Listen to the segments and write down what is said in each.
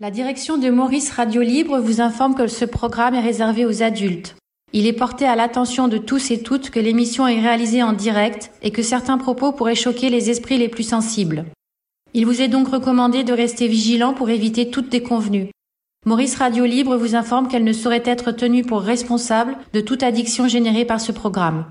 La direction de Maurice Radio Libre vous informe que ce programme est réservé aux adultes. Il est porté à l'attention de tous et toutes que l'émission est réalisée en direct et que certains propos pourraient choquer les esprits les plus sensibles. Il vous est donc recommandé de rester vigilant pour éviter toute déconvenue. Maurice Radio Libre vous informe qu'elle ne saurait être tenue pour responsable de toute addiction générée par ce programme.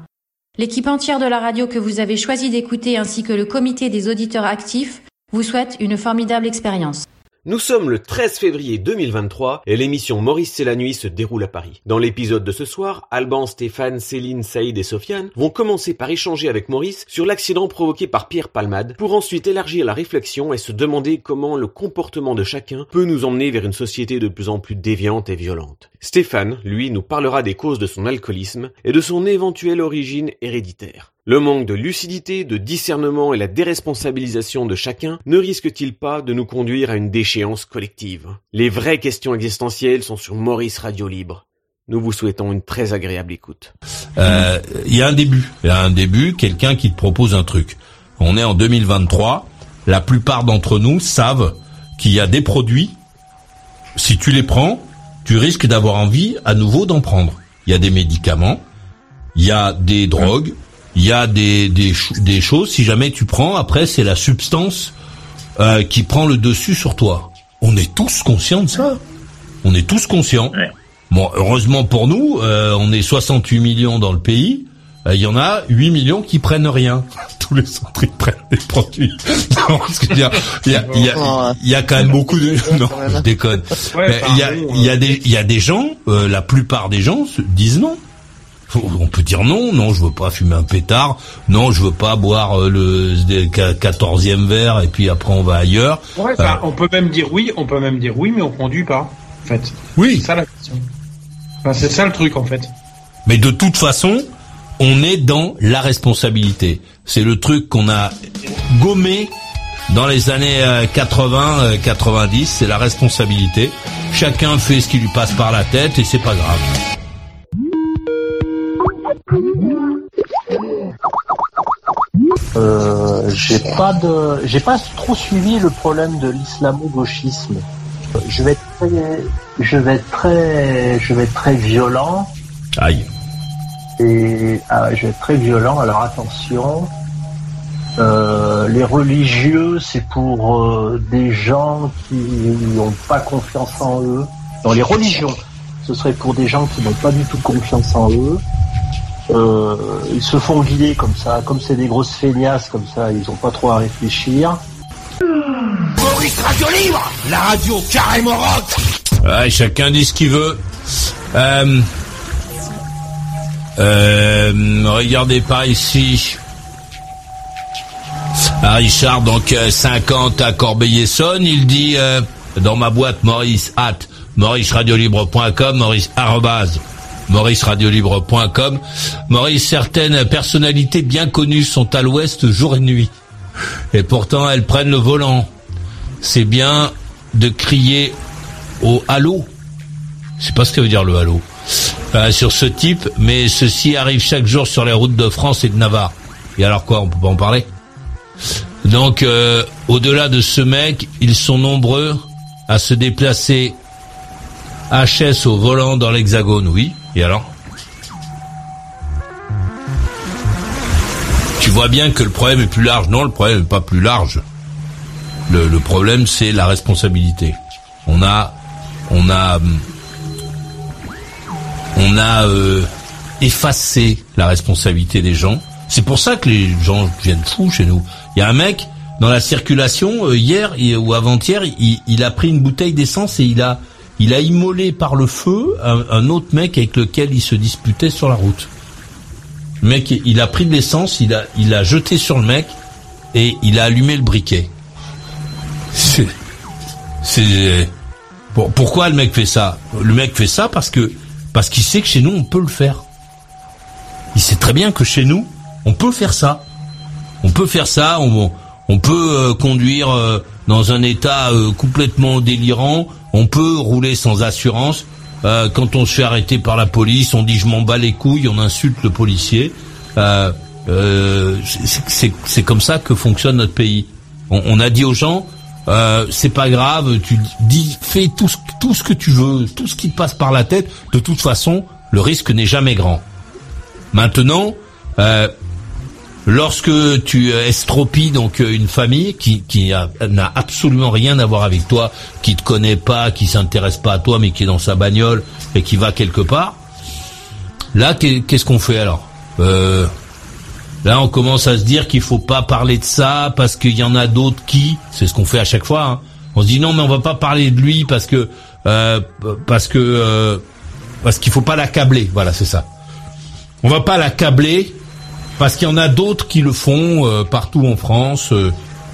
L'équipe entière de la radio que vous avez choisi d'écouter ainsi que le comité des auditeurs actifs vous souhaite une formidable expérience. Nous sommes le 13 février 2023 et l'émission Maurice c'est la nuit se déroule à Paris. Dans l'épisode de ce soir, Alban, Stéphane, Céline, Saïd et Sofiane vont commencer par échanger avec Maurice sur l'accident provoqué par Pierre Palmade pour ensuite élargir la réflexion et se demander comment le comportement de chacun peut nous emmener vers une société de plus en plus déviante et violente. Stéphane, lui, nous parlera des causes de son alcoolisme et de son éventuelle origine héréditaire. Le manque de lucidité, de discernement et la déresponsabilisation de chacun ne risque-t-il pas de nous conduire à une déchéance collective? Les vraies questions existentielles sont sur Maurice Radio Libre. Nous vous souhaitons une très agréable écoute. Euh, Il y a un début. Il y a un début, quelqu'un qui te propose un truc. On est en 2023. La plupart d'entre nous savent qu'il y a des produits. Si tu les prends, tu risques d'avoir envie à nouveau d'en prendre. Il y a des médicaments. Il y a des drogues il y a des, des, des, choses, si jamais tu prends, après c'est la substance euh, qui prend le dessus sur toi. On est tous conscients de ça. On est tous conscients. Bon, heureusement pour nous, euh, on est 68 millions dans le pays. Euh, il y en a 8 millions qui prennent rien. Tous les autres ils prennent des produits. non, il y a, il y a, il y a, y a quand même beaucoup de. Non, je déconne. Mais il y a, il y a des, il y a des gens. Euh, la plupart des gens se disent non on peut dire non, non, je veux pas fumer un pétard, non, je veux pas boire euh, le 14e verre et puis après on va ailleurs. Ouais, euh, on peut même dire oui, on peut même dire oui, mais on conduit pas, en fait. Oui. C'est ça la question. Enfin, c'est ça le truc, en fait. Mais de toute façon, on est dans la responsabilité. C'est le truc qu'on a gommé dans les années 80, 90, c'est la responsabilité. Chacun fait ce qui lui passe par la tête et c'est pas grave. Euh, j'ai pas de, j'ai pas trop suivi le problème de l'islamo-gauchisme. Je vais être très, je vais être très, je vais être très violent. Aïe. Et ah, je vais être très violent. Alors attention. Euh, les religieux, c'est pour euh, des gens qui n'ont pas confiance en eux. Dans les religions, ce serait pour des gens qui n'ont pas du tout confiance en eux. Euh, ils se font guider comme ça, comme c'est des grosses feignasses comme ça, ils ont pas trop à réfléchir. Maurice Radio Libre, la radio carrément rock. Ouais, chacun dit ce qu'il veut. Euh, euh, regardez pas ici. Ah, Richard, donc 50 à Corbeil-Essonne, il dit euh, dans ma boîte Maurice at mauriceradiolibre.com, Maurice arrobase mauriceradiolibre.com. Maurice, certaines personnalités bien connues sont à l'ouest jour et nuit. Et pourtant, elles prennent le volant. C'est bien de crier au halo. Je sais pas ce que veut dire le halo. Euh, sur ce type, mais ceci arrive chaque jour sur les routes de France et de Navarre. Et alors quoi, on peut pas en parler? Donc, euh, au-delà de ce mec, ils sont nombreux à se déplacer HS au volant dans l'hexagone, oui. Et alors Tu vois bien que le problème est plus large. Non, le problème n'est pas plus large. Le, problème, c'est la responsabilité. On a, on a, on a euh, effacé la responsabilité des gens. C'est pour ça que les gens viennent fous chez nous. Il y a un mec dans la circulation euh, hier ou avant-hier, il, a pris une bouteille d'essence et il a, il a immolé par le feu un, un, autre mec avec lequel il se disputait sur la route. Le mec, il a pris de l'essence, il a, il a jeté sur le mec et il a allumé le briquet. C'est, c'est pourquoi le mec fait ça? Le mec fait ça parce que parce qu'il sait que chez nous on peut le faire. Il sait très bien que chez nous on peut faire ça. On peut faire ça. On, on peut euh, conduire euh, dans un état euh, complètement délirant. On peut rouler sans assurance. quand on se fait arrêter par la police, on dit je m'en bats les couilles, on insulte le policier. c'est comme ça que fonctionne notre pays. On, on a dit aux gens euh, c'est pas grave, tu dis, fais tout ce, tout ce que tu veux, tout ce qui te passe par la tête. De toute façon, le risque n'est jamais grand. Maintenant, euh, lorsque tu estropies donc une famille qui, qui n'a absolument rien à voir avec toi, qui te connaît pas, qui s'intéresse pas à toi, mais qui est dans sa bagnole et qui va quelque part, là, qu'est-ce qu'on fait alors euh, Là, on commence à se dire qu'il faut pas parler de ça parce qu'il y en a d'autres qui, c'est ce qu'on fait à chaque fois. Hein. On se dit non, mais on va pas parler de lui parce que euh, parce que euh, parce qu'il faut pas l'accabler. Voilà, c'est ça. On va pas l'accabler parce qu'il y en a d'autres qui le font euh, partout en France. Euh.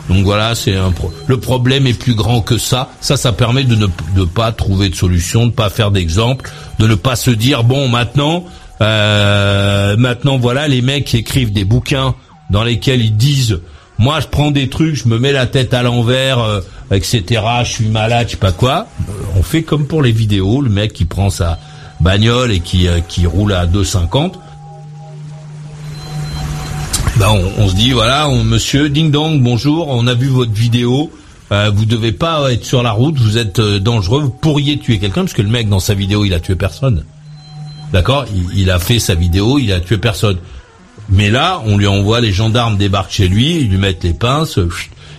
donc voilà, c'est un pro le problème est plus grand que ça. Ça, ça permet de ne de pas trouver de solution, de pas faire d'exemple, de ne pas se dire bon maintenant euh, maintenant, voilà, les mecs qui écrivent des bouquins dans lesquels ils disent, moi, je prends des trucs, je me mets la tête à l'envers, euh, etc. Je suis malade, je sais pas quoi. Euh, on fait comme pour les vidéos, le mec qui prend sa bagnole et qui qui roule à 2,50. Ben on, se dit voilà, monsieur Ding Dong, bonjour, on a vu votre vidéo. Euh, vous devez pas être sur la route, vous êtes dangereux, vous pourriez tuer quelqu'un parce que le mec dans sa vidéo il a tué personne. D'accord? Il, a fait sa vidéo, il a tué personne. Mais là, on lui envoie les gendarmes débarquent chez lui, ils lui mettent les pinces,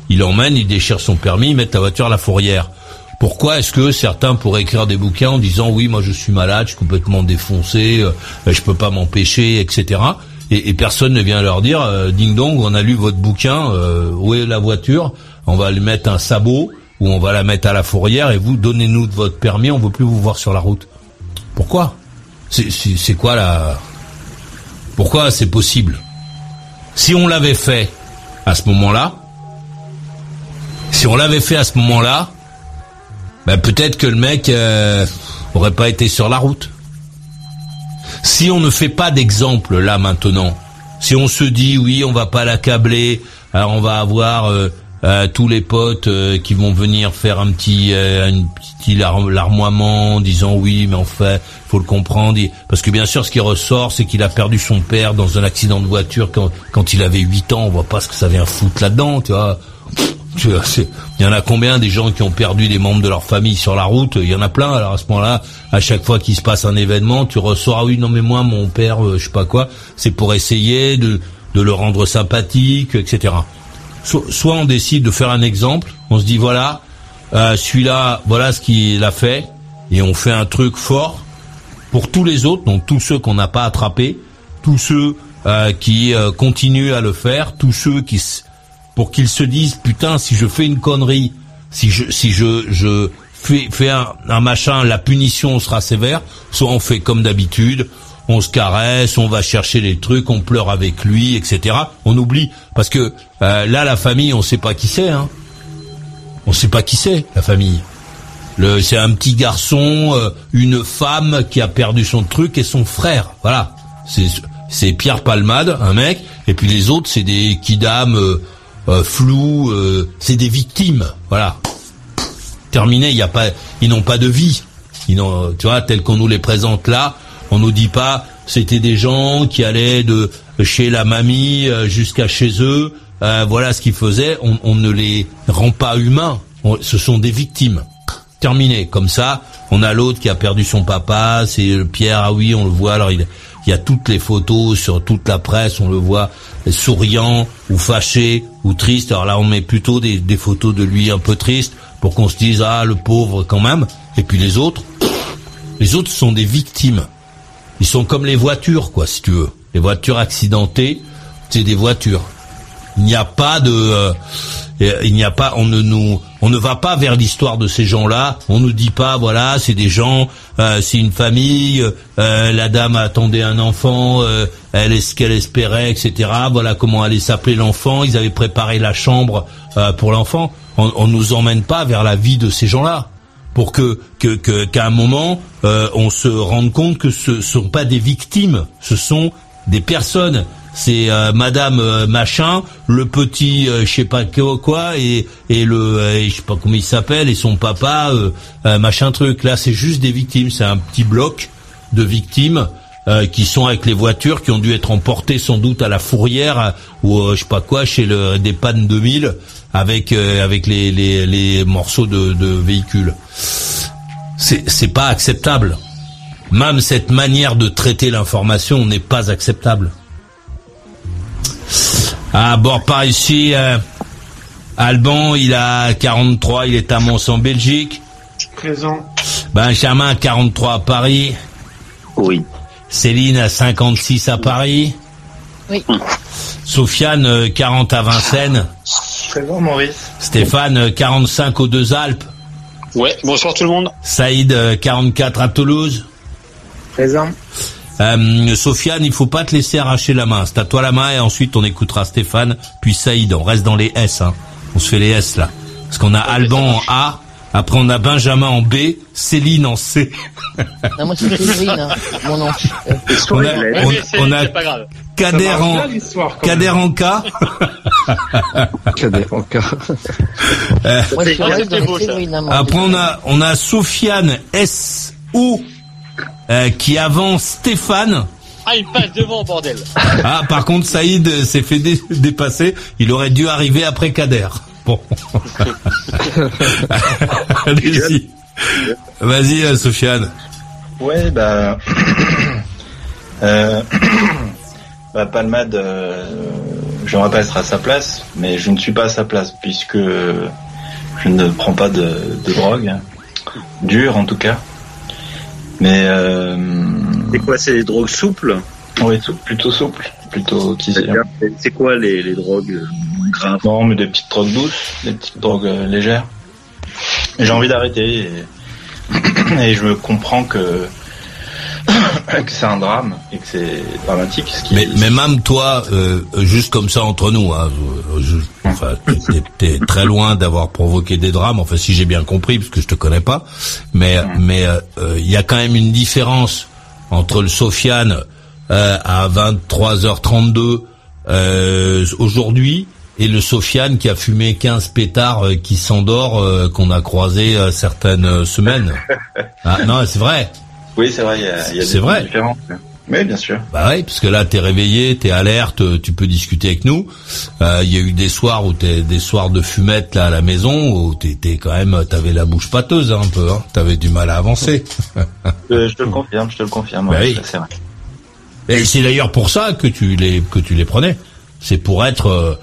il l'emmène, il déchire son permis, ils mettent la voiture à la fourrière. Pourquoi est-ce que certains pourraient écrire des bouquins en disant oui, moi je suis malade, je suis complètement défoncé, euh, je peux pas m'empêcher, etc. Et, personne ne vient leur dire euh, ding dong, on a lu votre bouquin, euh, où est la voiture? On va lui mettre un sabot ou on va la mettre à la fourrière et vous donnez-nous votre permis, on veut plus vous voir sur la route. Pourquoi? C'est quoi la... Pourquoi c'est possible? Si on l'avait fait à ce moment-là, si on l'avait fait à ce moment-là, ben peut-être que le mec euh, aurait pas été sur la route. Si on ne fait pas d'exemple là maintenant, si on se dit oui, on va pas l'accabler, alors on va avoir euh, euh, tous les potes euh, qui vont venir faire un petit euh, un petit larmoiement en disant oui mais en fait faut le comprendre. Parce que bien sûr ce qui ressort c'est qu'il a perdu son père dans un accident de voiture quand, quand il avait 8 ans. On voit pas ce que ça vient foutre là-dedans tu vois il y en a combien des gens qui ont perdu des membres de leur famille sur la route? Il y en a plein. Alors à ce moment-là, à chaque fois qu'il se passe un événement, tu ressors ah oui non mais moi mon père, je sais pas quoi. C'est pour essayer de de le rendre sympathique, etc soit on décide de faire un exemple, on se dit voilà, euh, celui-là, voilà ce qu'il a fait, et on fait un truc fort pour tous les autres, donc tous ceux qu'on n'a pas attrapés, tous ceux euh, qui euh, continuent à le faire, tous ceux qui pour qu'ils se disent putain si je fais une connerie, si je si je je fais, fais un, un machin, la punition sera sévère, soit on fait comme d'habitude, on se caresse, on va chercher les trucs, on pleure avec lui, etc. On oublie parce que euh, là la famille, on sait pas qui c'est. Hein. On sait pas qui c'est la famille. Le, c'est un petit garçon, euh, une femme qui a perdu son truc et son frère. Voilà. C'est c'est Pierre Palmade, un mec, et puis les autres c'est des kidam euh, euh flous, c'est des victimes. Voilà. Terminé. Il y a pas, ils n'ont pas de vie. Ils n'ont, tu vois, tel qu'on nous les présente là on nous dit pas c'était des gens qui allaient de chez la mamie euh, jusqu'à chez eux. Euh, voilà ce qu'ils faisaient. On, ne les rend pas humains. ce sont des victimes. Terminé. Comme ça, on a l'autre qui a perdu son papa. C'est Pierre. Ah oui, on le voit. Alors il, y a toutes les photos sur toute la presse. On le voit souriant ou fâché ou triste. Alors là, on met plutôt des, des photos de lui un peu triste pour qu'on se dise ah le pauvre quand même. Et puis les autres, les autres sont des victimes. Ils sont comme les voitures, quoi, si tu veux. Les voitures accidentées, c'est des voitures. Il n'y a pas de, euh, il n'y a pas, on ne nous, on ne va pas vers l'histoire de ces gens-là. On nous dit pas, voilà, c'est des gens, euh, c'est une famille. Euh, la dame attendait un enfant, elle est ce qu'elle espérait, etc. Voilà comment allait s'appeler l'enfant. Ils avaient préparé la chambre pour l'enfant. On, on nous emmène pas vers la vie de ces gens-là pour que qu'à un moment euh, on se rende compte que ce sont pas des victimes, ce sont des personnes. C'est euh, Madame euh, machin, le petit je sais pas quoi et et le je sais pas comment il s'appelle et son papa machin truc. Là c'est juste des victimes, c'est un petit bloc de victimes qui sont avec les voitures qui ont dû être emportées sans doute à la fourrière ou je sais pas quoi chez le des pannes 2000 avec euh, avec les, les, les morceaux de, de véhicules. C'est c'est pas acceptable. Même cette manière de traiter l'information n'est pas acceptable. Ah, bord par ici, euh, Alban, il a 43, il est à Mons en Belgique. Présent. Benjamin, 43 à Paris. Oui. Céline, à 56 à Paris. Oui. Sofiane, euh, 40 à Vincennes. Présent, Maurice. Stéphane, euh, 45 aux Deux Alpes. Ouais, bonsoir tout le monde. Saïd, euh, 44 à Toulouse. Présent. Euh, Sofiane, il faut pas te laisser arracher la main. C'est à toi la main et ensuite on écoutera Stéphane, puis Saïd. On reste dans les S. Hein. On se fait les S là. Parce qu'on a Alban en A, après on a Benjamin en B, Céline en C. Non, moi, c'est Séverine, hein, mon nom. Euh, On a, on- on a c'est pas grave. Kader en bien, l'histoire, quand Kader en K. Euh, hein. Après on a on a Sofiane S O euh, qui avance Stéphane. Ah, il passe devant, bordel. Ah par contre Saïd euh, s'est fait dé- dépasser. Il aurait dû arriver après Kader. Bon. Allez-y. Vas-y euh, Sofiane. Ouais, bah. euh, bah, Palmade, euh, j'aimerais pas être à sa place, mais je ne suis pas à sa place, puisque je ne prends pas de, de drogue. Dure, en tout cas. Mais. Euh, C'est quoi, c'est les drogues souples oui, plutôt souple. Plutôt c'est- quoi les, les drogues euh, graves Non, mais des petites drogues douces, des petites drogues euh, légères. J'ai envie d'arrêter et, et je me comprends que, que c'est un drame et que c'est dramatique. Ce qui Mais, mais même toi, euh, juste comme ça entre nous, hein, je- enfin, t'es- très loin d'avoir provoqué des drames. Enfin, si j'ai bien compris, parce que je te connais pas, mais mais euh, euh, il y a quand même une différence entre le Sofiane euh, à 23h32 euh, aujourd'hui et le Sofiane qui a fumé 15 pétards qui s'endort euh, qu'on a croisé euh, certaines semaines. Ah, non, c'est vrai. Oui, c'est vrai, il y a, y des vrai. différences. Oui, bien sûr. Bah oui, parce que là t'es réveillé, t'es alerte, euh, tu peux discuter avec nous. Euh, Il y a eu des soirs où t'es des soirs de fumette là à la maison où t'étais quand même, t'avais la bouche pâteuse hein, un peu, hein. t'avais du mal à avancer. Euh, je te le confirme, je te le confirme. Bah ouais, oui. C'est vrai. Et c'est d'ailleurs pour ça que tu les que tu les prenais. C'est pour être euh,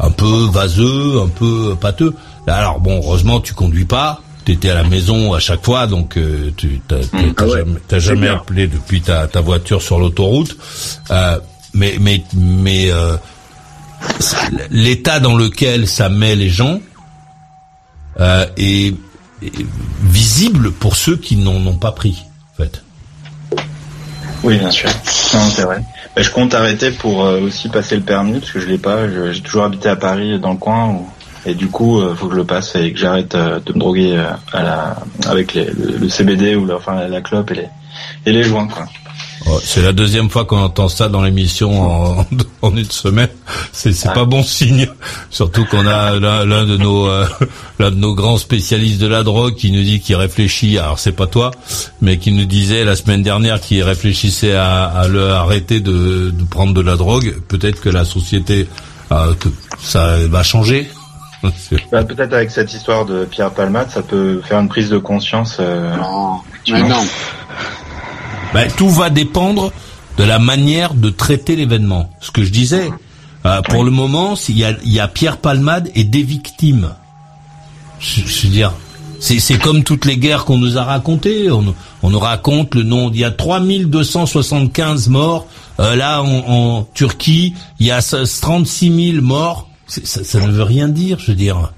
un peu vaseux, un peu pâteux. Alors bon, heureusement tu conduis pas. T'étais à la maison à chaque fois, donc euh, tu t'as t'as Ah ouais, jamais, jamais appelé depuis ta, ta voiture sur l'autoroute. Euh, mais mais mais euh, l'état dans lequel ça met les gens euh, est, est visible pour ceux qui n'en ont pas pris. En fait. Oui, bien sûr. Non, c'est vrai. Bah, je compte arrêter pour euh, aussi passer le permis parce que je l'ai pas. J'ai toujours habité à Paris dans le coin où- et du coup, euh, faut que je le passe et que j'arrête euh, de me droguer euh, à la avec les, le, le CBD ou la, enfin la clope et les et les joints quoi. Oh, c'est la deuxième fois qu'on entend ça dans l'émission en, en une semaine. C'est c'est pas bon signe. Surtout qu'on a l'un l'un de nos euh, l'un de nos grands spécialistes de la drogue qui nous dit qu'il réfléchit. Alors c'est pas toi, mais qui nous disait la semaine dernière qu'il réfléchissait à, à le arrêter de, de prendre de la drogue. Peut-être que la société euh, que ça va changer. Bah, Peut-être avec cette histoire de Pierre Palmade, ça peut faire une prise de conscience. euh, Non, mais non. Ben, tout va dépendre de la manière de traiter l'événement. Ce que je disais, euh, pour le moment, il y a, il y a Pierre Palmade et des victimes. Je, je veux dire, c'est, c'est comme toutes les guerres qu'on nous a racontées. On, nous- on nous raconte le nom. Il y a 3275 morts. Euh, là, en, en Turquie, il y a 36 000 morts. C'est- Ça, ça ne veut rien dire, je veux dire.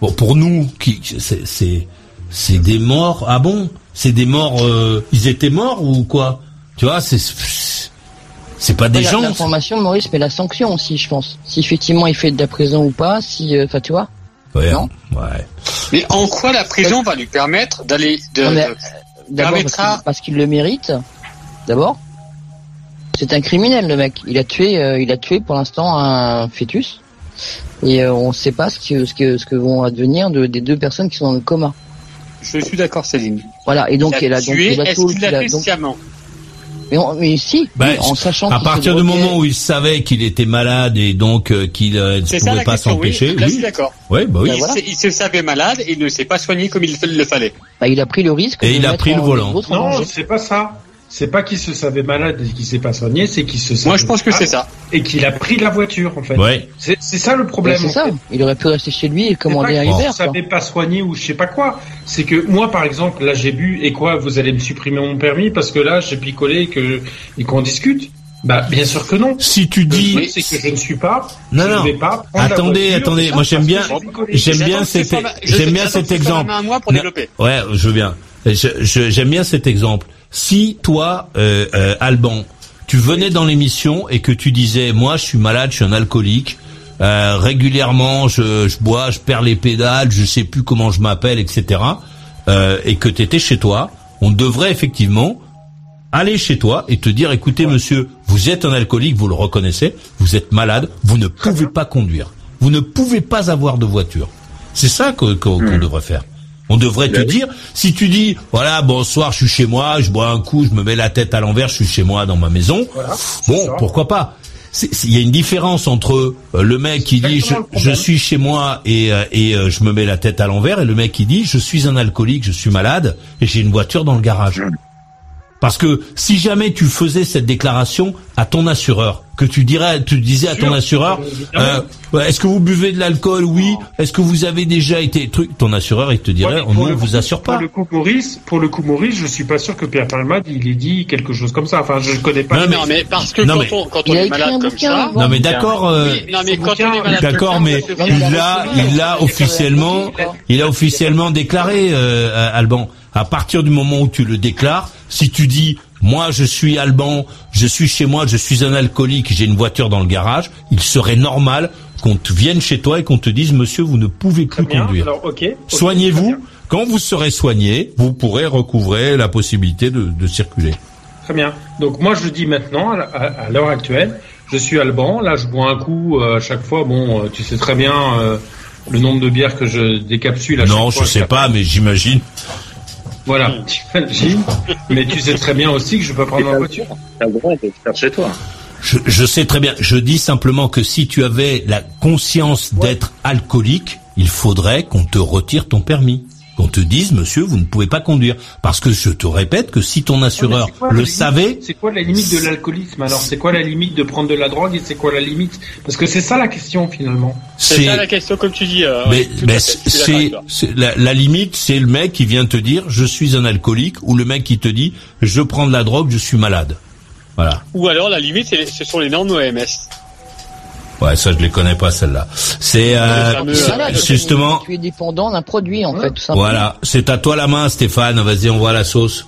Bon, pour nous, qui, c'est, c'est, c'est des morts. Ah bon? C'est des morts. euh, ils étaient morts ou quoi? Tu vois, c'est, c'est pas des la- gens. L'information, Maurice, mais la sanction aussi, je pense. Si effectivement il fait de la prison ou pas, si, euh, enfin, tu vois. Ouais, Non ouais. Mais en quoi la prison va lui permettre d'aller de, Non, mais, de- euh, D'abord parce parce qu'il le mérite. D'abord. C'est un criminel, le mec. Il a tué, euh, il a tué pour l'instant un fœtus. Et euh, on ne sait pas ce que, ce que, ce que vont advenir de, des deux personnes qui sont dans le coma. Je suis d'accord, Céline. Voilà. Et donc, il il a a donc tué, il a est-ce qu'il il l'a a fait donc- sciemment Mais, on- mais si, Bah, oui, en sachant à partir du droguait. moment où il savait qu'il était malade et donc euh, qu'il euh, ne ça pouvait pas oui. s'empêcher, je oui. suis d'accord. Ouais, bah oui. il, se- il se savait malade et il ne s'est pas soigné comme il le fallait. Bah, il a pris le risque. Et de il a pris le volant. Non, c'est pas ça. C'est pas qu'il se savait malade et qu'il s'est pas soigné, c'est qu'il se savait Moi, je pense que c'est ça. Et qu'il a pris la voiture, en fait. Ouais. C'est c'est ça le problème. c'est ça. fait. Il aurait pu rester chez lui et commander pas un Uber. quoi. savait pas soigner ou je sais pas quoi. C'est que moi, par exemple, là j'ai bu et quoi, vous allez me supprimer mon permis parce que là j'ai picolé et que et qu'on discute? Bah bien sûr que non. Si tu dis c'est que je ne suis pas. Non, je non. ne vais pas Attendez, voiture attendez. Moi, j'aime bien, j'aime bien cet, j'aime bien cet exemple. Ouais, je veux bien. Je- je- J'aime bien cet exemple. Si toi, euh, euh, Alban, tu venais dans l'émission et que tu disais, moi, je suis malade, je suis un alcoolique. euh, régulièrement, je, je bois, je perds les pédales, je sais plus comment je m'appelle, etc. euh, et que tu étais chez toi, on devrait effectivement aller chez toi et te dire, écoutez, monsieur, vous êtes un alcoolique, vous le reconnaissez, vous êtes malade, vous ne pouvez pas conduire, vous ne pouvez pas avoir de voiture. C'est ça qu'on qu'on devrait faire. On devrait te dire, si tu dis, voilà, bonsoir, je suis chez moi, je bois un coup, je me mets la tête à l'envers, je suis chez moi dans ma maison. Voilà, Bon, ça. pourquoi pas Il y a une différence entre euh, le mec qui dit je, suis chez moi et, euh, et euh, je me mets la tête à l'envers et le mec qui dit je suis un alcoolique, je suis malade et j'ai une voiture dans le garage. Parce que si jamais tu faisais cette déclaration à ton assureur, que tu dirais, tu disais à ton assureur, euh, ouais, est-ce que vous buvez de l'alcool? Oui. Est-ce que vous avez déjà été truc Ton assureur, il te dirait, Ouais, non, on vous assure pas. Pour le coup Maurice, pour le coup Maurice, je suis pas sûr que Pierre Palmade il ait dit quelque chose comme ça. Enfin, je connais pas. Non, Non, mais parce que Non, quand mais- on, quand Il on a est malade comme ça. Non mais d'accord, euh, Oui, non, mais quand on est malade d'accord, comme ça, mais il l'a, il a il l'a officiellement, il a officiellement déclaré, euh, Alban. À partir du moment où tu le déclares, si tu dis, moi je suis Alban, je suis chez moi, je suis un alcoolique, j'ai une voiture dans le garage, il serait normal qu'on te vienne chez toi et qu'on te dise, monsieur, vous ne pouvez plus Bien, conduire. alors, Soignez-vous. Quand vous serez soigné, vous pourrez recouvrer la possibilité de, de circuler. Très bien. Donc moi je dis maintenant, à, à- à l'heure actuelle, je suis Alban. Là, je bois un coup euh, à chaque fois. Bon, euh, tu sais très bien euh, le nombre de bières que je décapsule. À non, chaque je fois, sais pas, mais j'imagine. Voilà, tu imagines. Mais tu sais très bien aussi que je peux prendre ma voiture. T'as le droit de le faire chez toi. Je, je sais très bien. Je dis simplement que si tu avais la conscience d'être alcoolique, il faudrait qu'on te retire ton permis. Qu'on te dise, monsieur, vous ne pouvez pas conduire. Parce que je te répète que si ton assureur quoi le savait, C'est quoi la limite de l'alcoolisme Alors, c'est quoi la limite de prendre de la drogue et c'est quoi la limite Parce que c'est ça la question finalement. C'est ça la question, comme tu dis. euh, mais, oui, c'est la, la limite, c'est le mec qui vient te dire je suis un alcoolique ou le mec qui te dit je prends de la drogue, je suis malade. Voilà. Ou alors, la limite, c'est- ce sont les normes OMS. Ouais, ça je les connais pas celle-là. C'est euh, Voilà, tu- justement Tu es dépendant d'un produit, en fait, tout simplement. voilà, c'est à toi la main Stéphane, vas-y, on voit la sauce.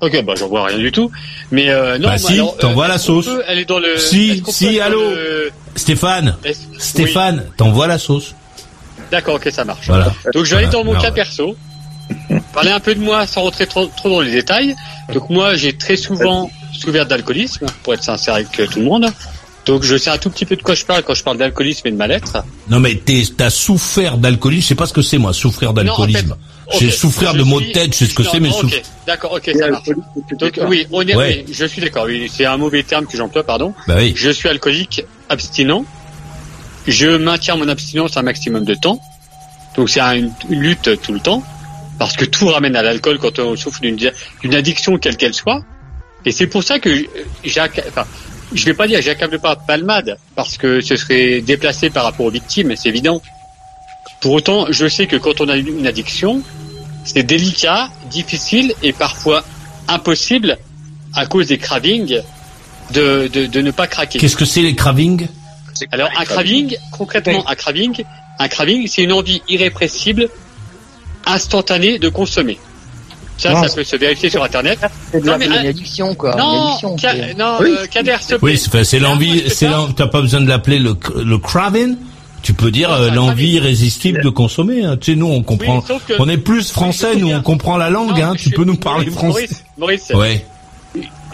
Ok, bah j'en vois rien du tout. Mais euh, non, Bah bah, si, t'envoies la est-ce qu'on sauce. peut aller dans le. Si, si, allô. le- Stéphane, Stéphane, t'envoies la sauce. oui, D'accord, ok, ça marche. Voilà. Donc je vais aller dans mon cas perso. Parler un peu de moi sans rentrer trop, trop dans les détails. Donc moi, j'ai très souvent souffert d'alcoolisme, pour être sincère avec euh, tout le monde. Donc je sais un tout petit peu de quoi je parle quand je parle d'alcoolisme et de mal-être. Non mais t'es- t'as souffert d'alcoolisme, je sais pas ce que c'est moi, souffrir d'alcoolisme. Ok, J'ai souffert de maux de tête, je sais ce que non, c'est, mais non, souffre. ok, D'accord, ok, ça marche. Donc oui, on est, Ouais. oui, je suis d'accord. Oui, c'est un mauvais terme que j'emploie, pardon. Bah oui. Je suis alcoolique abstinent. Je maintiens mon abstinence un maximum de temps. Donc c'est un- une, une lutte tout le temps. Parce que tout ramène à l'alcool quand on souffre d'une d'une addiction quelle qu'elle soit. Et c'est pour ça que j'acc- enfin, je vais pas dire j'accable pas Palmade parce que ce serait déplacé par rapport aux victimes, c'est évident. Pour autant, je sais que quand on a une addiction, c'est délicat, difficile et parfois impossible à cause des cravings de, de, de ne pas craquer. Qu'est-ce que c'est les cravings? Alors un craving, concrètement un craving, un craving, c'est une envie irrépressible, instantanée de consommer. Ça, Non, ça peut se vérifier sur Internet. C'est de Non, la- mais, une euh, addiction, quoi. une Non, addiction, Ca- c'est- non, Oui. euh, Kader, s'il te plaît. Oui, c'est l'envie, c'est t'as pas besoin de l'appeler le, le craving. Tu peux dire euh, l'envie irrésistible de consommer. hein. Tu sais, nous on comprend, Oui, que- on est plus français, nous on comprend la langue. Non, hein. Tu peux nous parler Maurice, français. Maurice, Maurice, Ouais.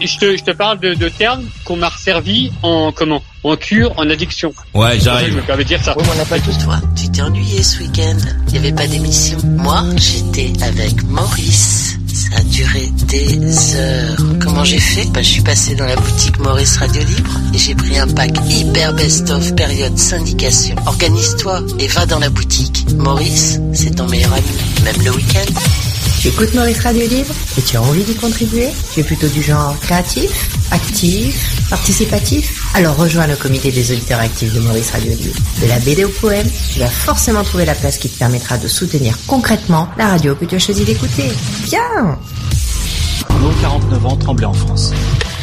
Je te, je te parle de, de termes qu'on m'a servi en comment, en cure, en addiction. Ouais, j'arrive. Je me permets de dire ça. Oui, mais on n'a pas tous. Toi, tu t'es ennuyé ce week-end. Il n'y avait pas d'émission. Moi, j'étais avec Maurice. Ça a duré des heures. Comment j'ai fait? Bah, Je suis passé dans la boutique Maurice Radio Libre et j'ai pris un pack hyper best-of période syndication. Organise-toi et va dans la boutique. Maurice, c'est ton meilleur ami, même le week-end. Tu écoutes Maurice Radio Libre et tu as envie d'y contribuer Tu es plutôt du genre créatif, actif, participatif Alors rejoins le comité des auditeurs actifs de Maurice Radio Libre. De la BD au poème, tu vas forcément trouver la place qui te permettra de soutenir concrètement la radio que tu as choisi d'écouter. Viens 49 ans, Tremblay en France.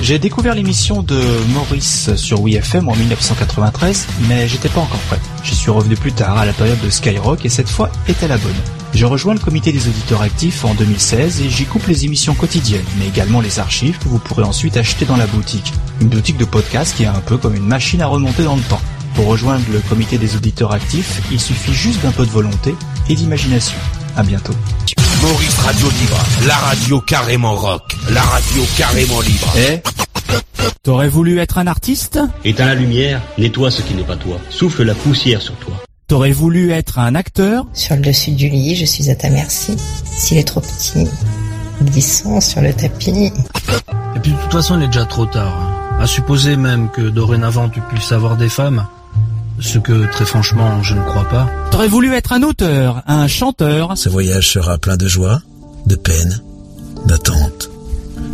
J'ai découvert l'émission de Maurice sur WeFM en 1993, mais j'étais pas encore prêt. J'y suis revenu plus tard à la période de Skyrock et cette fois était la bonne. Je rejoins le comité des auditeurs actifs en 2016 et j'y coupe les émissions quotidiennes, mais également les archives que vous pourrez ensuite acheter dans la boutique. Une boutique de podcast qui est un peu comme une machine à remonter dans le temps. Pour rejoindre le comité des auditeurs actifs, il suffit juste d'un peu de volonté et d'imagination. À bientôt. Maurice Radio Libre, la radio carrément rock, la radio carrément libre. Eh T'aurais voulu être un artiste? Éteins la lumière, nettoie ce qui n'est pas toi, souffle la poussière sur toi. T'aurais voulu être un acteur Sur le dessus du lit, je suis à ta merci. S'il est trop petit, glissant sur le tapis. Et puis de toute façon, il est déjà trop tard. hein. À supposer même que dorénavant tu puisses avoir des femmes, ce que très franchement je ne crois pas. T'aurais voulu être un auteur, un chanteur Ce voyage sera plein de joie, de peine, d'attente,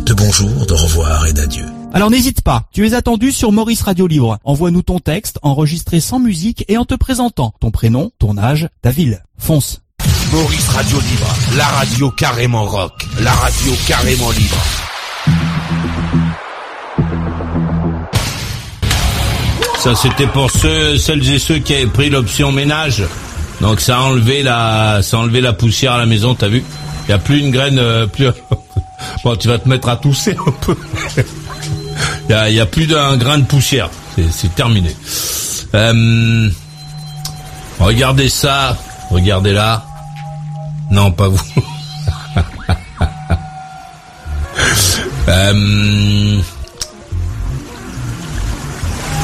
de bonjour, de revoir et d'adieu. Alors n'hésite pas, tu es attendu sur Maurice Radio Libre. Envoie-nous ton texte, enregistré sans musique et en te présentant ton prénom, ton âge, ta ville. Fonce. Maurice Radio Libre, la radio carrément rock, la radio carrément libre. Ça c'était pour ceux, celles et ceux qui avaient pris l'option ménage. Donc ça a enlevé la, ça a enlevé la poussière à la maison, t'as vu? Il y a plus une graine, euh, plus. bon, tu vas te mettre à tousser un peu. Il y a, il y a plus d'un grain de poussière. C'est- C'est terminé. Euh, regardez ça. Regardez là. Non, pas vous. Euh,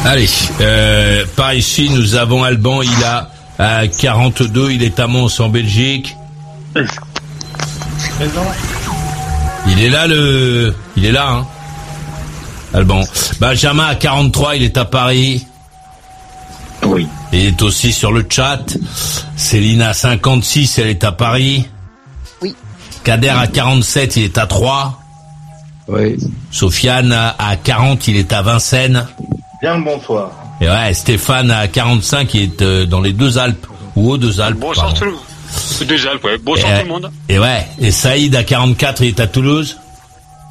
Allez, euh, par ici, nous avons Alban, il a à 42, il est à Mons en Belgique. Il est là le... Il est là, hein Alban. Benjamin à 43, il est à Paris. Oui. Il est aussi sur le chat. Céline à 56, elle est à Paris. Oui. Kader à 47, il est à Troyes. Oui. Sofiane à à 40, il est à Vincennes. Bien le bonsoir. Et ouais, Stéphane à 45, il est euh, dans les deux Alpes, ou aux deux Alpes. Bonsoir pardon. tout le monde. Déjà, ouais. Bonsoir Et, tout le monde. Et ouais, et Saïd à 44, il est à Toulouse.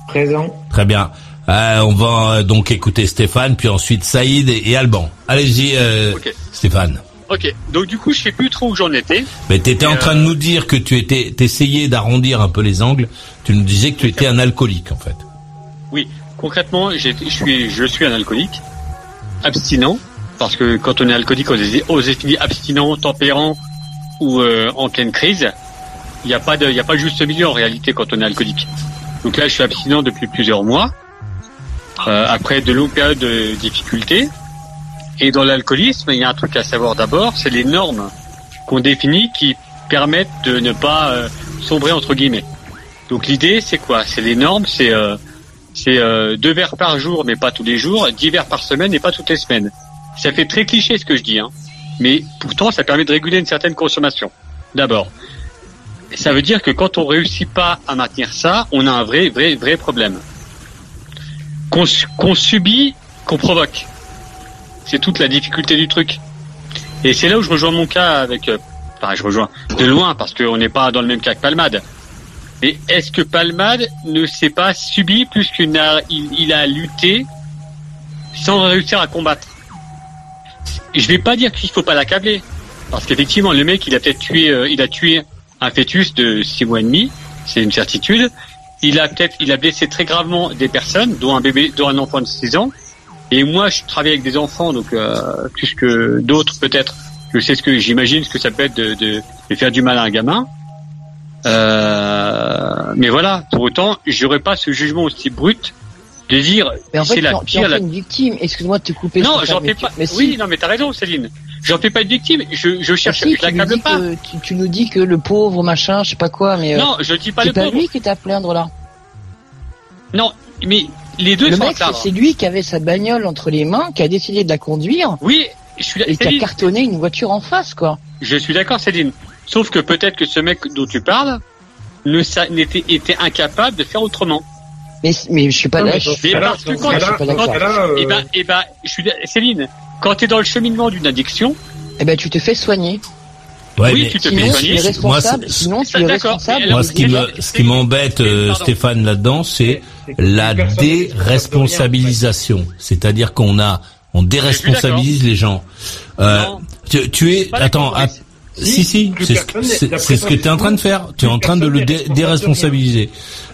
Présent. Très bien. Euh, on va euh, donc écouter Stéphane, puis ensuite Saïd et, et Alban. Allez-y, euh, Ok. Stéphane. Ok. Donc du coup, je sais plus trop où j'en étais. Mais t'étais en train de nous dire que tu étais, t'essayais d'arrondir un peu les angles. Tu nous disais que tu étais un alcoolique, en fait. Oui. Concrètement, j'ai- je suis, je suis un alcoolique, abstinent, parce que quand on est alcoolique, on est, on est abstinent, tempérant ou euh, en pleine crise. Il n'y a pas de, il y a pas de juste milieu en réalité quand on est alcoolique. Donc là, je suis abstinent depuis plusieurs mois, euh, après de longues périodes de difficultés. Et dans l'alcoolisme, il y a un truc à savoir d'abord, c'est les normes qu'on définit qui permettent de ne pas euh, sombrer entre guillemets. Donc l'idée, c'est quoi? C'est les normes, c'est euh, c'est euh, deux verres par jour, mais pas tous les jours, dix verres par semaine, et pas toutes les semaines. Ça fait très cliché ce que je dis, hein. mais pourtant ça permet de réguler une certaine consommation. D'abord, ça veut dire que quand on réussit pas à maintenir ça, on a un vrai, vrai, vrai problème. Qu'on su- qu'on subit, qu'on provoque. C'est toute la difficulté du truc. Et c'est là où je rejoins mon cas avec... euh, Enfin, je rejoins de loin parce qu'on n'est pas dans le même cas que Palmade. Mais est-ce que Palmade ne s'est pas subi plus qu'il a, il, il a lutté sans réussir à combattre? Je vais pas dire qu'il faut pas l'accabler, parce qu'effectivement le mec il a peut-être tué, euh, il a tué un fœtus de six mois et demi, c'est une certitude. Il a peut-être, il a blessé très gravement des personnes, dont un bébé, dont un enfant de 6 ans. Et moi, je travaille avec des enfants, donc euh, plus que d'autres peut-être. Je sais ce que j'imagine ce que ça peut être de, faire du mal à un gamin. Euh, mais voilà, pour autant, j'aurais pas ce jugement aussi brut de dire Mais en fait, c'est la en- en pire. fais une victime. Excuse-moi de te couper. Non, j'en fais tu- pas. Mais si. Oui, non, mais t'as raison, Céline. J'en fais pas une victime. Je, je cherche, Si, je tu, nous l'accable dis pas. que, tu, tu nous dis que le pauvre machin, je sais pas quoi, mais euh, Non, je dis pas c'est le pas pauvre. lui qui à plaindre là. Non, mais les deux le sont mec, c'est lui qui avait sa bagnole entre les mains, qui a décidé de la conduire. Oui, je suis Et qui a cartonné une voiture en face, quoi. Je suis d'accord, Céline. Sauf que peut-être que ce mec dont tu parles ne n'était était incapable de faire autrement. Mais, mais je suis pas mais d'accord. Mais parce que pas cas-là, euh, eh ben, eh ben, je suis Céline. Quand tu es dans le cheminement d'une addiction, Eh ben, tu te fais soigner. Ouais, oui, mais tu te Sinon, fais tu es soigner. Moi, Sinon, tu es responsable. Moi, ce qui me, ce qui m'embête, euh. Stéphane, là-dedans, c'est la déresponsabilisation. C'est-à-dire qu'on a, on déresponsabilise les gens. Euh, tu, tu es, attends, si, si, c'est ce, toi, que tu es en train de faire. Tu es en train de le dé- déresponsabiliser.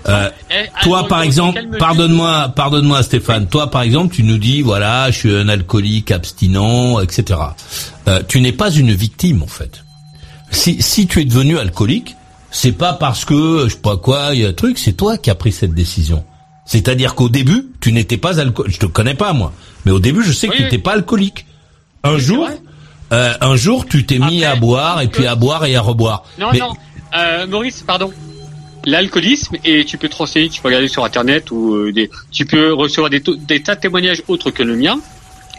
Euh, Eh, toi, alors, par exemple, pardonne-moi, pardonne-moi, Stéphane. Toi, par exemple, tu nous dis, voilà, je suis un alcoolique abstinent, etc. Euh, tu n'es pas une victime, en fait. Si, si tu es devenu alcoolique, c'est pas parce que, je sais pas quoi, il y a un truc, c'est toi qui as pris cette décision. C'est-à-dire qu'au début, tu n'étais pas alcoolique. Je te connais pas, moi. Mais au début, je sais que Oui, tu oui. n'étais pas alcoolique. Un jour, vrai. Euh, un jour, tu t'es mis à boire et puis à boire et à reboire. Non, Mais- non. Euh, Maurice, pardon. L'alcoolisme, et tu peux te renseigner, tu peux regarder sur Internet ou euh, des, tu peux recevoir des, tas de témoignages autres que le mien.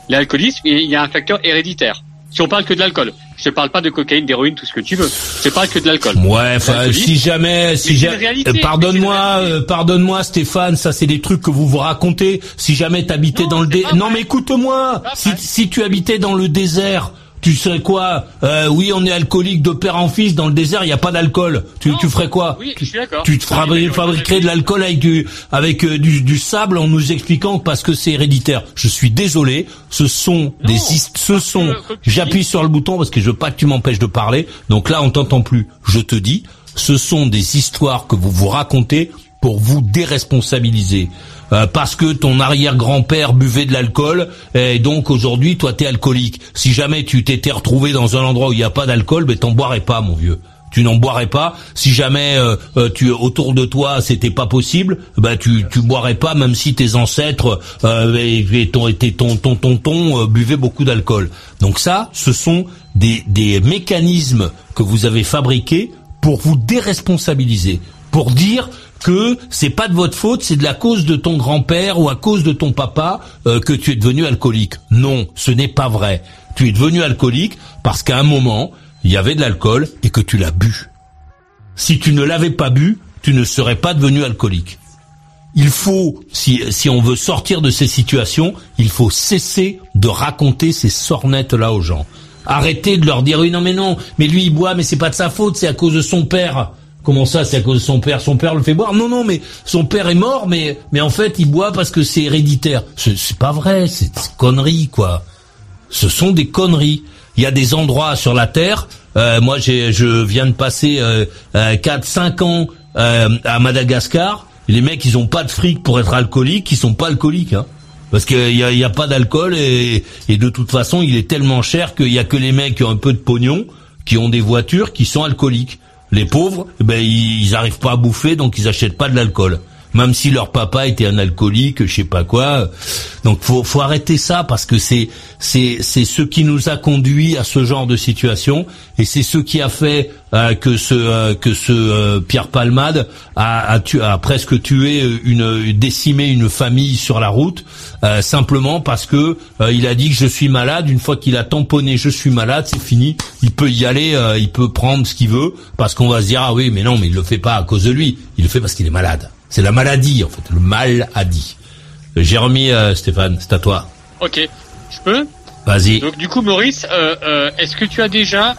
L'alcoolisme, il y a un facteur héréditaire. Si on parle que de l'alcool, je te parle pas de cocaïne, d'héroïne, tout ce que tu veux. Je parle que de l'alcool. Ouais, enfin, si jamais, si jamais, pardonne-moi, euh, pardonne-moi, Stéphane, ça c'est des trucs que vous vous racontez. Si jamais t'habitais dans le c'est dé, pas non mais écoute-moi, si si tu habitais dans le désert, tu serais quoi euh, Oui, on est alcoolique de père en fils. Dans le désert, il y a pas d'alcool. Tu Non. tu ferais quoi Oui, tu, je suis d'accord. tu te fabri- fabriquerais de l'alcool avec du avec euh, du, du sable en nous expliquant parce que c'est héréditaire. Je suis désolé, ce sont des his- ce sont. J'appuie sur le bouton parce que je veux pas que tu m'empêches de parler. Donc là, on t'entend plus. Je te dis, ce sont des histoires que vous vous racontez pour vous déresponsabiliser. Euh, parce que ton arrière-grand-père buvait de l'alcool et donc aujourd'hui toi t'es alcoolique. Si jamais tu t'étais retrouvé dans un endroit où il n'y a pas d'alcool, ben t'en boirais pas mon vieux. Tu n'en boirais pas. Si jamais euh, euh, tu autour de toi c'était pas possible, ben tu tu boirais pas même si tes ancêtres euh, et, ton et ton ton tonton euh, buvaient beaucoup d'alcool. Donc ça, ce sont des des mécanismes que vous avez fabriqués pour vous déresponsabiliser, pour dire que c'est pas de votre faute, c'est de la cause de ton grand-père ou à cause de ton papa euh, que tu es devenu alcoolique. Non, ce n'est pas vrai. Tu es devenu alcoolique parce qu'à un moment, il y avait de l'alcool et que tu l'as bu. Si tu ne l'avais pas bu, tu ne serais pas devenu alcoolique. Il faut, si, si on veut sortir de ces situations, il faut cesser de raconter ces sornettes-là aux gens. Arrêtez de leur dire oui non mais non, mais lui il boit mais c'est pas de sa faute, c'est à cause de son père. Comment ça, c'est à cause de son père? Son père le fait boire? Non, non, mais son père est mort, mais mais en fait, il boit parce que c'est héréditaire. C'est pas vrai, c'est conneries, quoi. Ce sont des conneries. Il y a des endroits sur la terre. euh, moi, je viens de passer euh, euh, 4-5 ans euh, à Madagascar. Les mecs, ils ont pas de fric pour être alcooliques. Ils sont pas alcooliques, hein. Parce qu'il y a, y a pas d'alcool et, et de toute façon, il est tellement cher qu'il y a que les mecs qui ont un peu de pognon, qui ont des voitures, qui sont alcooliques. Les pauvres, eh ben ils, ils arrivent pas à bouffer, donc ils achètent pas de l'alcool. Même si leur papa était un alcoolique, je sais pas quoi. Donc faut faut arrêter ça parce que c'est c'est c'est ce qui nous a conduit à ce genre de situation et c'est ce qui a fait euh, que ce euh, que ce euh, Pierre Palmade a a, tu, a presque tué une décimé une famille sur la route simplement parce que il a dit que je suis malade. Une fois qu'il a tamponné je suis malade, c'est fini. Il peut y aller, il peut prendre ce qu'il veut parce qu'on va se dire ah oui mais non mais il le fait pas à cause de lui, il le fait parce qu'il est malade. C'est la maladie en fait, le mal a dit. J'ai remis euh, Stéphane, c'est à toi. Ok, je peux? Vas-y. Donc du coup, Maurice, euh, euh, est-ce que tu as déjà,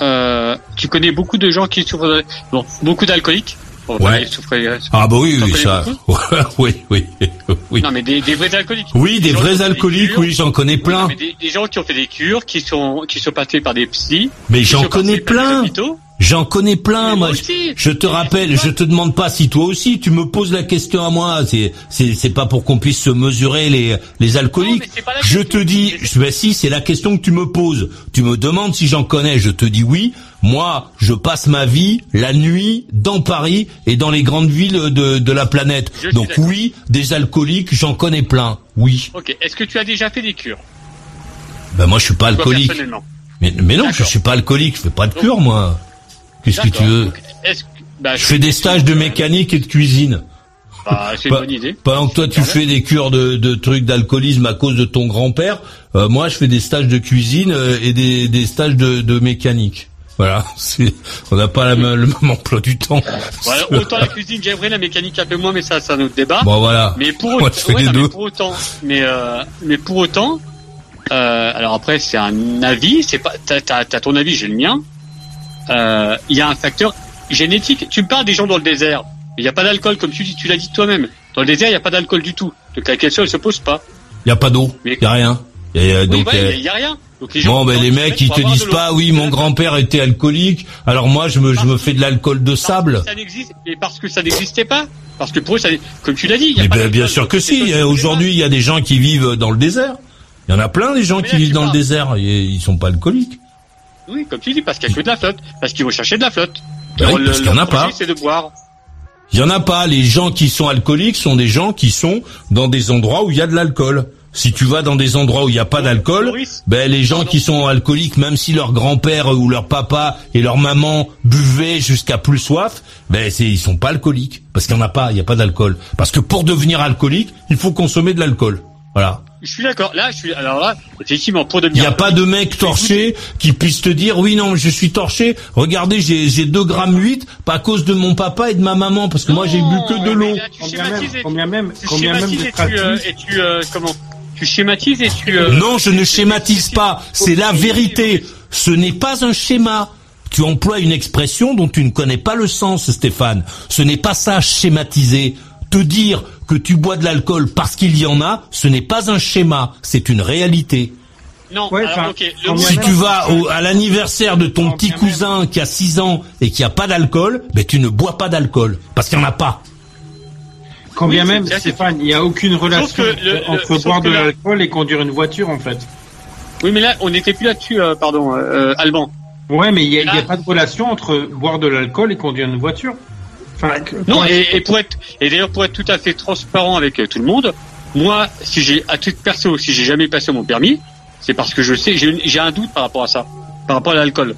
euh, tu connais beaucoup de gens qui souffrent, de- bon, beaucoup d'alcooliques Bon, Ouais. ils souffraient- Ah bah oui oui ça. oui oui oui. Non, mais des, des vrais alcooliques. Oui, des vrais des alcooliques, cures. oui, j'en connais plein. non, mais des, gens qui ont fait des cures, qui sont qui sont passés par des psys. Mais j'en connais plein. J'en connais plein, moi. Je, te rappelle, je te demande pas si toi aussi tu me poses la question à moi. C'est c'est c'est pas pour qu'on puisse se mesurer les les alcooliques. je te dis, je, ben si, c'est la question que tu me poses. Tu me demandes si j'en connais. Je te dis oui. Moi, je passe ma vie la nuit dans Paris et dans les grandes villes de de la planète. Je Donc oui, des alcooliques, j'en connais plein. Oui. Ok. Est-ce que tu as déjà fait des cures? Ben moi, je suis pas alcoolique. mais non, je suis pas alcoolique. Je fais pas de cure, moi. Qu'est-ce que tu veux que bah, Je fais des stages de mécanique et de cuisine. Bah, c'est une Pas- bonne idée. Pendant que toi tu fais des cures de, de trucs d'alcoolisme à cause de ton grand-père, euh, moi je fais des stages de cuisine euh, et des, des stages de, de mécanique. Voilà, c'est, on n'a pas la même, le même emploi du temps. Voilà, autant la cuisine, j'aimerais la mécanique un peu moins, mais ça, c'est un autre débat. Bon, voilà. Mais pour Moi, autant, les non, deux. mais pour autant, mais euh, mais pour autant, euh, alors après c'est un avis, c'est pas, t'as, t'as, t'as ton avis, j'ai le mien. Euh, Il y a un facteur génétique. Tu me parles des gens dans le désert, il n'y a pas d'alcool, comme tu dis, tu l'as dit toi-même. Dans le désert, il n'y a pas d'alcool du tout. Donc la question, elle se pose pas. Il y a pas d'eau, il y a rien. Oui, donc, euh, y a- y, a rien. Donc les gens, Bon, ben les ils mecs, ils te disent pas, oui, mon grand-père était alcoolique, alors moi je me, je me fais de l'alcool de sable. Ça n'existe, et parce que ça n'existait pas. Parce que pour eux, ça, comme tu l'as dit, il y a Mais pas ben, bien sûr que si. euh, Aujourd'hui, il y a des gens qui vivent dans le désert. Il y en a plein des gens qui vivent dans le désert et ils sont pas alcooliques. Oui, comme tu dis, parce qu'il n'y a que de la flotte. Parce qu'ils vont chercher de la flotte. Ben oui, Alors, parce qu'il y en a pas. c'est de boire. Il y en a pas. Les gens qui sont alcooliques sont des gens qui sont dans des endroits où il y a de l'alcool. Si tu vas dans des endroits où il n'y a pas d'alcool, ben les gens qui sont alcooliques, même si leur grand-père ou leur papa et leur maman buvaient jusqu'à plus soif, ben c'est ils sont pas alcooliques parce qu'il y en a pas, il y a pas d'alcool. Parce que pour devenir alcoolique, il faut consommer de l'alcool. Voilà. Je suis d'accord. Là, je suis, alors là, effectivement, pour Il devenir. n'y a pas de mec torché qui puisse te dire oui non je suis torché. Regardez j'ai j'ai 2 grammes 8 pas à cause de mon papa et de ma maman parce que moi j'ai bu que de l'eau. Tu schématises et- combien même, tu combien même schématises de et tu, euh, et tu, euh, comment, tu schématises et tu, euh, Non, je ne schématise pas. C'est la vérité. Ce n'est pas un schéma. Tu emploies une expression dont tu ne connais pas le sens, Stéphane. Ce n'est pas ça, schématiser. Te dire que tu bois de l'alcool parce qu'il y en a, ce n'est pas un schéma. C'est une réalité. non, alors, ok, le mot- Si tu vas au- à l'anniversaire de ton petit cousin qui a 6 ans et qui a pas d'alcool, ben tu ne bois pas d'alcool. Parce qu'il n'y en a pas. Quand bien Oui, même, Stéphane, il n'y a aucune relation que le- le- entre boire de là- l'alcool et conduire une voiture, en fait. Oui, mais là, on n'était plus là-dessus, euh, pardon, euh, Alban. Ouais, mais il n'y a, il y a pas de relation entre boire de l'alcool et conduire une voiture. Enfin, Non, et, et pour être, et d'ailleurs pour être tout à fait transparent avec euh, tout le monde, moi, si j'ai à titre perso, si j'ai jamais passé mon permis, c'est parce que je sais, j'ai j'ai un doute par rapport à ça, par rapport à l'alcool.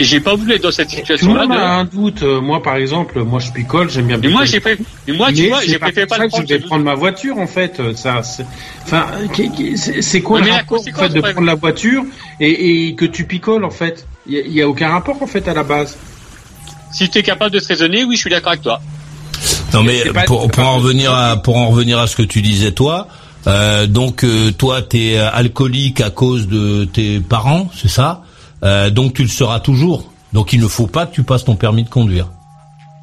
Et j'ai pas voulu être dans cette Tout le situation-là. monde de- a un doute. Euh, Moi, par exemple, moi, je picole, j'aime bien. Mais moi, j'ai pré- mais moi, tu Mais vois, c'est j'ai pas préféré pas ça le que je prendre. vais prendre ma voiture, en fait. Euh, Ça, c'est- enfin, c'est quoi le rapport, en fait, de prendre la voiture et, et que tu picoles, en fait? Il y y, a aucun rapport, en fait, à la base. Si tu es capable de te raisonner, oui, je suis d'accord avec toi. Non mais pour, pour en revenir à pour en revenir à ce que tu disais toi, euh, donc euh, toi t'es alcoolique à cause de tes parents, c'est ça? Euh, Donc tu le seras toujours. Donc il ne faut pas que tu passes ton permis de conduire.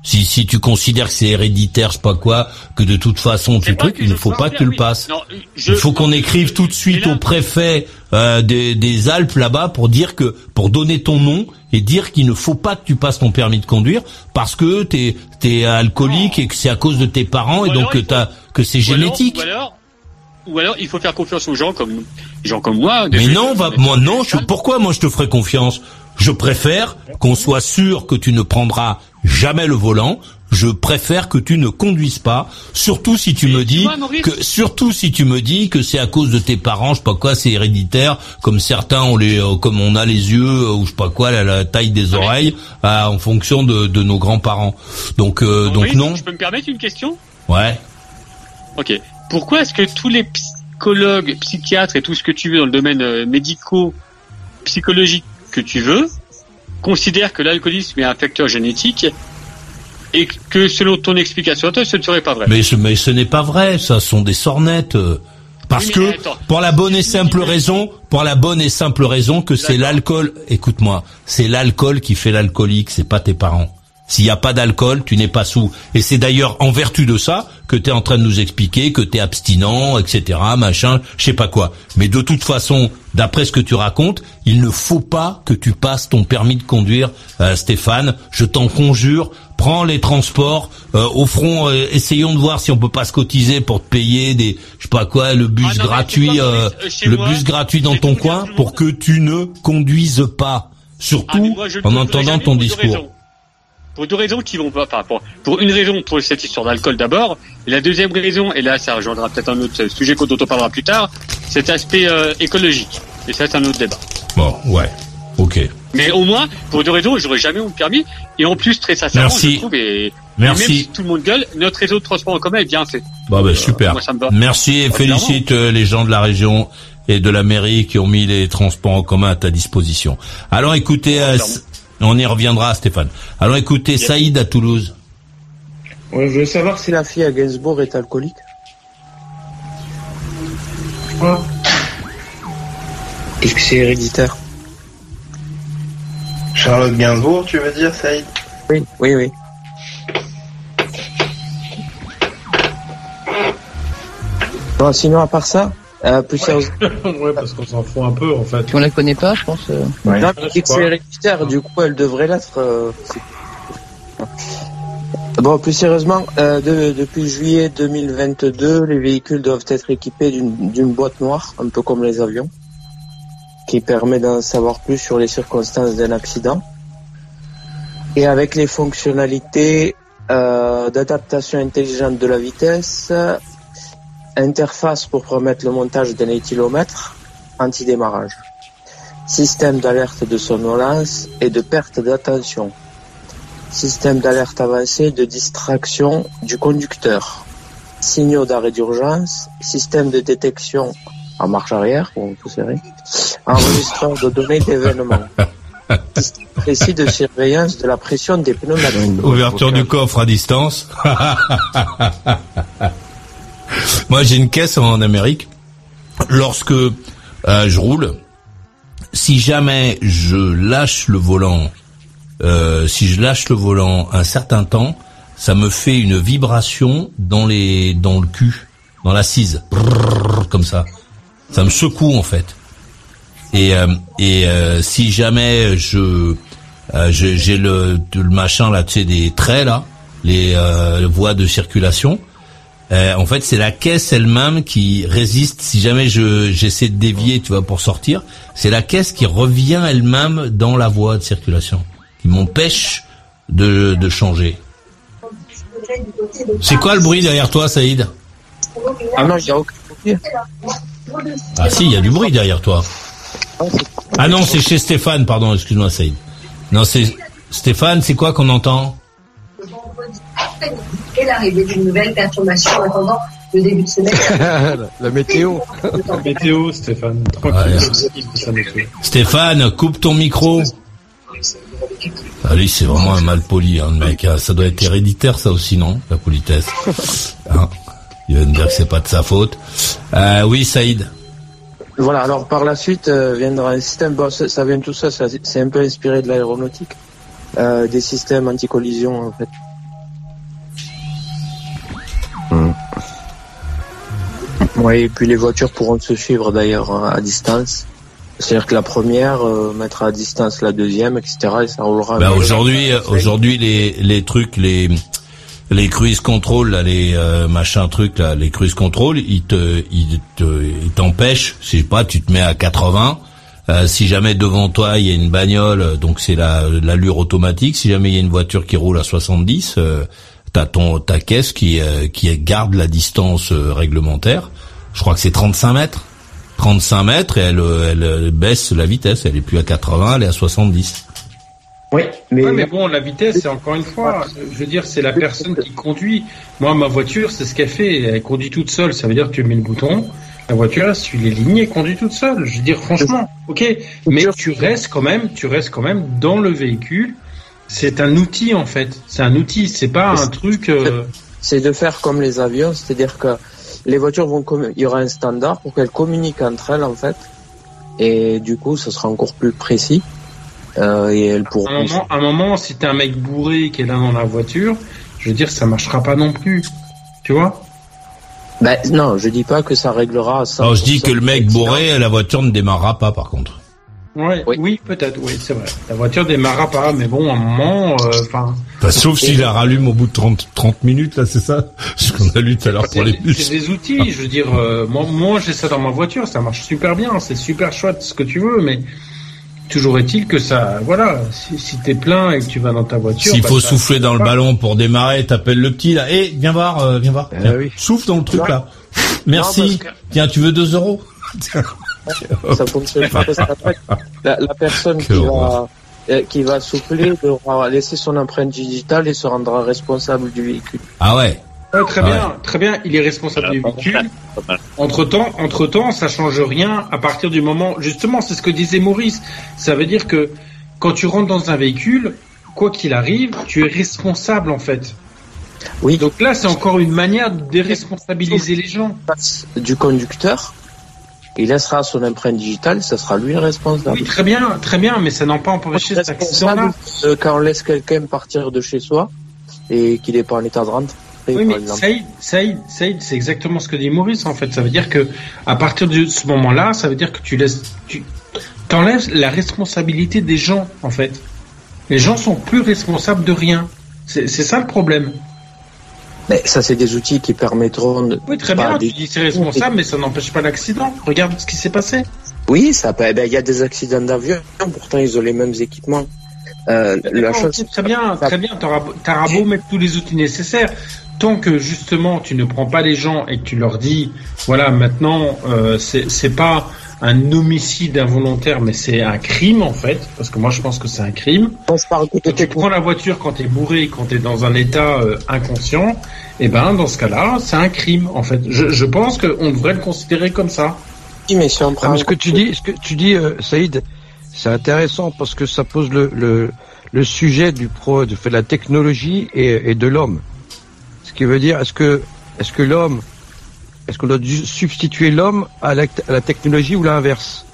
Si si tu considères que c'est héréditaire, je sais pas quoi, que de toute façon tu truc, il ne faut pas que tu le passes. Non, je- Il faut qu'on écrive tout de suite au préfet euh, des, des Alpes là-bas pour dire que pour donner ton nom et dire qu'il ne faut pas que tu passes ton permis de conduire parce que t'es es alcoolique et que c'est à cause de tes parents et donc que t'as que c'est Ou alors- génétique. Ou alors, ou alors, il faut faire confiance aux gens comme, gens comme moi. Mais non, va, moi non. je- pourquoi moi je te ferai confiance? Je préfère qu'on soit sûr que tu ne prendras jamais le volant. Je préfère que tu ne conduises pas, surtout si tu me dis que surtout si tu me dis que c'est à cause de tes parents, je sais pas quoi, c'est héréditaire, comme certains ont les, euh, comme on a les yeux euh, ou je sais pas quoi, la, la taille des oreilles, euh, en fonction de, de nos grands-parents. Donc euh, donc Maurice, non, Je peux me permettre une question? Ouais. Ok. Pourquoi est-ce que tous les psychologues, psychiatres et tout ce que tu veux dans le domaine médico, psychologique que tu veux, considèrent que l'alcoolisme est un facteur génétique et que selon ton explication à toi, ce ne serait pas vrai Mais ce, mais ce n'est pas vrai, ça sont des sornettes. euh, Parce Oui, que, attends. pour la bonne et simple raison, pour la bonne et simple raison que c'est l'alcool, écoute-moi, c'est l'alcool qui fait l'alcoolique, c'est pas tes parents. S'il n'y a pas d'alcool, tu n'es pas sous. Et c'est d'ailleurs en vertu de ça que tu es en train de nous expliquer que tu es abstinent, etc., machin, je sais pas quoi. Mais de toute façon, d'après ce que tu racontes, il ne faut pas que tu passes ton permis de conduire, euh, Stéphane. Je t'en conjure, prends les transports. Euh, au front, euh, essayons de voir si on peut pas se cotiser pour te payer des, je sais pas quoi, le bus gratuit, euh, le bus gratuit dans ton coin, pour que tu ne conduises pas. Surtout moi, le en entendant ton discours. Pour deux raisons qui vont pas, enfin, pour, pour une raison, pour cette histoire d'alcool d'abord, et la deuxième raison, et là ça rejoindra peut-être un autre sujet dont on parlera plus tard, cet aspect euh, écologique. Et ça c'est un autre débat. Bon, ouais, ok. Mais au moins, pour deux raisons, j'aurais jamais mon permis, et en plus, très sincèrement, Merci. je trouve, et, et Merci. même si tout le monde gueule, notre réseau de transport en commun est bien fait. Bon, ben, super. Euh, moi, ça me va. Merci et Bah, félicite euh, les gens de la région et de la mairie qui ont mis les transports en commun à ta disposition. Alors écoutez, euh, on y reviendra Stéphane. Alors écoutez, Saïd à Toulouse. Je veux savoir si la fille à Gainsbourg est alcoolique. Est-ce que c'est héréditaire? Charlotte Gainsbourg, tu veux dire, Saïd? Oui, oui, oui. Bon, sinon, à part ça, euh, plus sérieusement. ouais, parce qu'on s'en fout un peu, en fait. On la connaît pas, je pense. euh. Non, mais dès que c'est héréditaire, du coup, elle devrait l'être. euh, Bon, plus sérieusement, euh, de- depuis juillet 2022, les véhicules doivent être équipés d'une d'une boîte noire, un peu comme les avions, qui permet d'en savoir plus sur les circonstances d'un accident. Et avec les fonctionnalités euh, d'adaptation intelligente de la vitesse, interface pour permettre le montage d'un éthylomètre, anti-démarrage système d'alerte de somnolence et de perte d'attention, système d'alerte avancé de distraction du conducteur, signaux d'arrêt d'urgence, système de détection en marche arrière, tout enregistreur de données d'événements, système précis de surveillance de la pression des pneumatiques. Ouverture du coffre à distance. Moi, j'ai une caisse en Amérique. Lorsque euh, je roule, si jamais je lâche le volant, euh, si je lâche le volant un certain temps, ça me fait une vibration dans les dans le cul, dans l'assise, comme ça. Ça me secoue en fait. Et euh, et euh, si jamais je euh, j'ai j'ai le, le machin là, tu sais, des traits là, les euh, voies de circulation. Euh, en fait, c'est la caisse elle-même qui résiste. Si jamais je j'essaie de dévier, tu vois, pour sortir, c'est la caisse qui revient elle-même dans la voie de circulation, qui m'empêche de, de changer. C'est quoi le bruit derrière toi, Saïd? Ah non, il n'y a aucun bruit. Ah si, il y a du bruit derrière toi. Ah non, c'est chez Stéphane, pardon, excuse-moi, Saïd. Non, c'est Stéphane, c'est quoi qu'on entend? Et l'arrivée d'une nouvelle perturbation en attendant le début de semaine. la météo. Météo, Stéphane. Tranquille. Stéphane, coupe ton micro. Ah, lui, c'est vraiment un mal poli, hein, le mec. hein. Ça doit être héréditaire, ça aussi, non La politesse? Hein Il va me dire que c'est pas de sa faute. Euh, oui, Saïd. Voilà, alors par la suite euh, viendra un système, bon, ça, ça vient tout ça, ça c'est un peu inspiré de l'aéronautique, euh, des systèmes anti-collision en fait. Oui, et puis les voitures pourront se suivre d'ailleurs hein, à distance. C'est-à-dire que la première euh, mettra à distance la deuxième, etc. Et ça roulera. Bah, aujourd'hui, euh, aujourd'hui, les, les trucs, les, les cruise control, là, les euh, machins trucs, là, les cruise control, ils te, ils te, ils t'empêchent. Je sais pas, tu te mets à 80. euh, si jamais devant toi il y a une bagnole, donc c'est la l'allure automatique. Si jamais il y a une voiture qui roule à 70, euh, t'as ton ta caisse qui euh, qui garde la distance euh, réglementaire. Je crois que c'est 35 mètres. 35 mètres et elle, euh, elle euh, baisse la vitesse. Elle est plus à 80, elle est à 70. Oui, mais, Ouais, mais bon, la vitesse, c'est encore une fois, je veux dire, c'est la personne qui conduit. Moi, ma voiture, c'est ce qu'elle fait. Elle conduit toute seule. Ça veut dire que tu mets le bouton, la voiture, elle suit les lignes et conduit toute seule. Je veux dire, franchement, ok? Mais tu restes quand même, tu restes quand même dans le véhicule. C'est un outil, en fait. C'est un outil. C'est pas un truc. euh, c'est de faire comme les avions, c'est-à-dire que les voitures vont, il y aura un standard pour qu'elles communiquent entre elles en fait, et du coup, ce sera encore plus précis. euh, et elles À pourront. un moment, à un moment, si t'es un mec bourré qui est là dans la voiture, je veux dire, ça marchera pas non plus. Tu vois? Ben, non, je dis pas que ça réglera ça. Je dis que le mec bourré, la voiture ne démarrera pas par contre. Ouais, oui, peut-être, oui, c'est vrai. La voiture démarrera pas, mais bon, à un moment, euh, enfin. Enfin, sauf s'il la rallume au bout de 30, 30 minutes, là, c'est ça? Ce qu'on a lu tout à l'heure pour les C'est bus. des outils, je veux dire, euh, moi, moi j'ai ça dans ma voiture, ça marche super bien, c'est super chouette, ce que tu veux, mais toujours est-il que ça, voilà, si, si t'es plein et que tu vas dans ta voiture. S'il bah, faut ça- souffler dans le ballon pour démarrer, t'appelles le petit là. Eh, viens voir, euh, viens voir. Viens. Souffle dans le truc là. Merci. Tiens, tu veux 2 euros? ça fonctionne pas parce qu'après, la, la personne qui va, euh, qui va souffler devra laisser son empreinte digitale et se rendra responsable du véhicule. Ah ouais. Ouais, très bien, très bien, il est responsable du véhicule. Entre temps, entre temps, ça change rien à partir du moment, justement, c'est ce que disait Maurice. Ça veut dire que quand tu rentres dans un véhicule, quoi qu'il arrive, tu es responsable en fait. Oui. Donc là, c'est encore une manière de déresponsabiliser les gens. Du conducteur, il laissera son empreinte digitale, ça sera lui le responsable. Oui, très bien, très bien, mais ça n'a pas empêché cet accident-là. responsable euh, quand on laisse quelqu'un partir de chez soi et qu'il n'est pas en état de rentrer, Oui, mais. Saïd, Saïd, Saïd, c'est exactement ce que dit Maurice en fait. Ça veut dire que à partir de ce moment-là, ça veut dire que tu laisses, tu t'enlèves la responsabilité des gens en fait. Les gens sont plus responsables de rien. C'est ça le problème. Mais ça, c'est des outils qui permettront de. Oui, très bien. des- Tu dis c'est responsable, mais ça n'empêche pas l'accident. Regarde ce qui s'est passé. Oui, ça peut. eh ben, Il y a des accidents d'avion, pourtant ils ont les mêmes équipements. Euh, la D'accord, chose, ok, très bien, très bien. T'auras t'auras beau mettre tous les outils nécessaires, tant que justement tu ne prends pas les gens et que tu leur dis, voilà, maintenant euh, c'est c'est pas un homicide involontaire, mais c'est un crime en fait, parce que moi je pense que c'est un crime. Quand tu prends la voiture quand t'es bourré, quand t'es dans un état euh, inconscient, et ben dans ce cas-là, c'est un crime en fait. Je, je pense qu'on devrait le considérer comme ça. Oui, mais si on Ah, mais ce que tu dis, ce que tu dis, euh, Saïd, c'est intéressant parce que ça pose le, le, le sujet du pro, de, de la technologie et, et de l'homme. Ce qui veut dire, est-ce que, est-ce que l'homme, est-ce qu'on doit substituer l'homme à la, à la technologie ou l'inverse?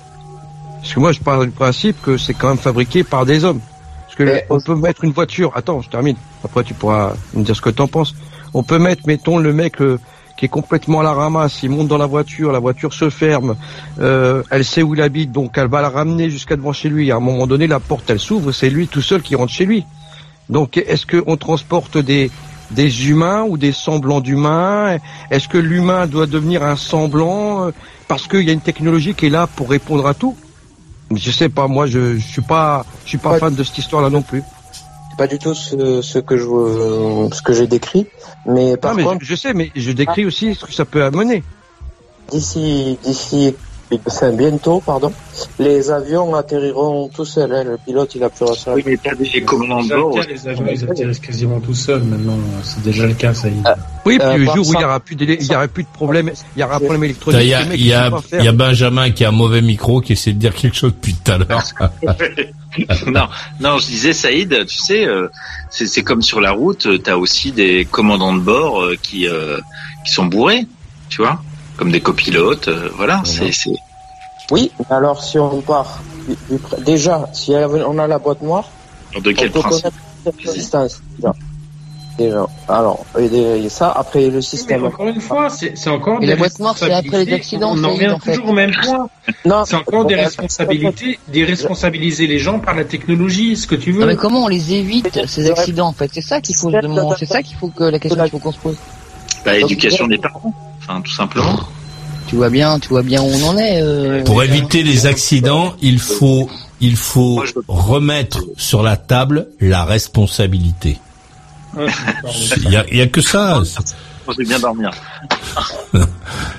Parce que moi, je pars du principe que c'est quand même fabriqué par des hommes. Parce que on peut mettre une voiture. Attends, je termine. Après, tu pourras me dire ce que t'en penses. On peut mettre, mettons, le mec euh, qui est complètement à la ramasse. Il monte dans la voiture, la voiture se ferme. Euh, elle sait où il habite, donc elle va la ramener jusqu'à devant chez lui. À un moment donné, la porte, elle s'ouvre. C'est lui tout seul qui rentre chez lui. Donc, est-ce qu'on transporte des des humains ou des semblants d'humains? Est-ce que l'humain doit devenir un semblant euh, parce qu'il y a une technologie qui est là pour répondre à tout? Je sais pas, moi je, je suis pas je suis pas fan de cette histoire-là non plus. c'est pas du tout ce, ce que je, ce que j'ai décrit, mais par Non, mais contre, je, je sais, mais je décris aussi ce que ça peut amener. d'ici, d'ici, enfin, bientôt, pardon, les avions atterriront tout seuls. hein, le pilote, il appuiera sur la. Oui, mais t'as des commandants de Déjà le les avions, ils atterrissent quasiment tout seuls maintenant. C'est déjà le cas, ça y est. Oui, puis Euh, le jour où il y ça- aura plus il y aura plus de problème, il y aura un problème électronique. Il y a, il y, a, il a Benjamin qui a un mauvais micro qui essaie de dire quelque chose depuis tout à l'heure. non, non, je disais Saïd, tu sais, euh, c'est c'est comme sur la route, tu as aussi des commandants de bord euh, qui euh, qui sont bourrés, tu vois, comme des copilotes, euh, voilà, c'est c'est Oui, mais alors si on part déjà, si on a la boîte noire, de quel on peut principe connaître résistance. Déjà. Déjà. Alors, et, ça, après le Mais système. encore une fois, c'est encore Et des la boîte noire, c'est après les responsabilités. accidents, On en revient en fait. toujours au même point. C'est encore des responsabilités, déresponsabiliser les gens par la technologie, ce que tu veux. Non mais comment on les évite ces accidents en fait? C'est ça qu'il faut se demander, c'est ça qu'il faut que la question qu'il faut qu'on se pose. bah, éducation des parents, enfin tout simplement. Tu vois bien, tu vois bien où on en est. euh, Pour éviter les accidents, il faut, il faut remettre sur la table la responsabilité. Il y a, il y a que ça. Je vais bien dormir.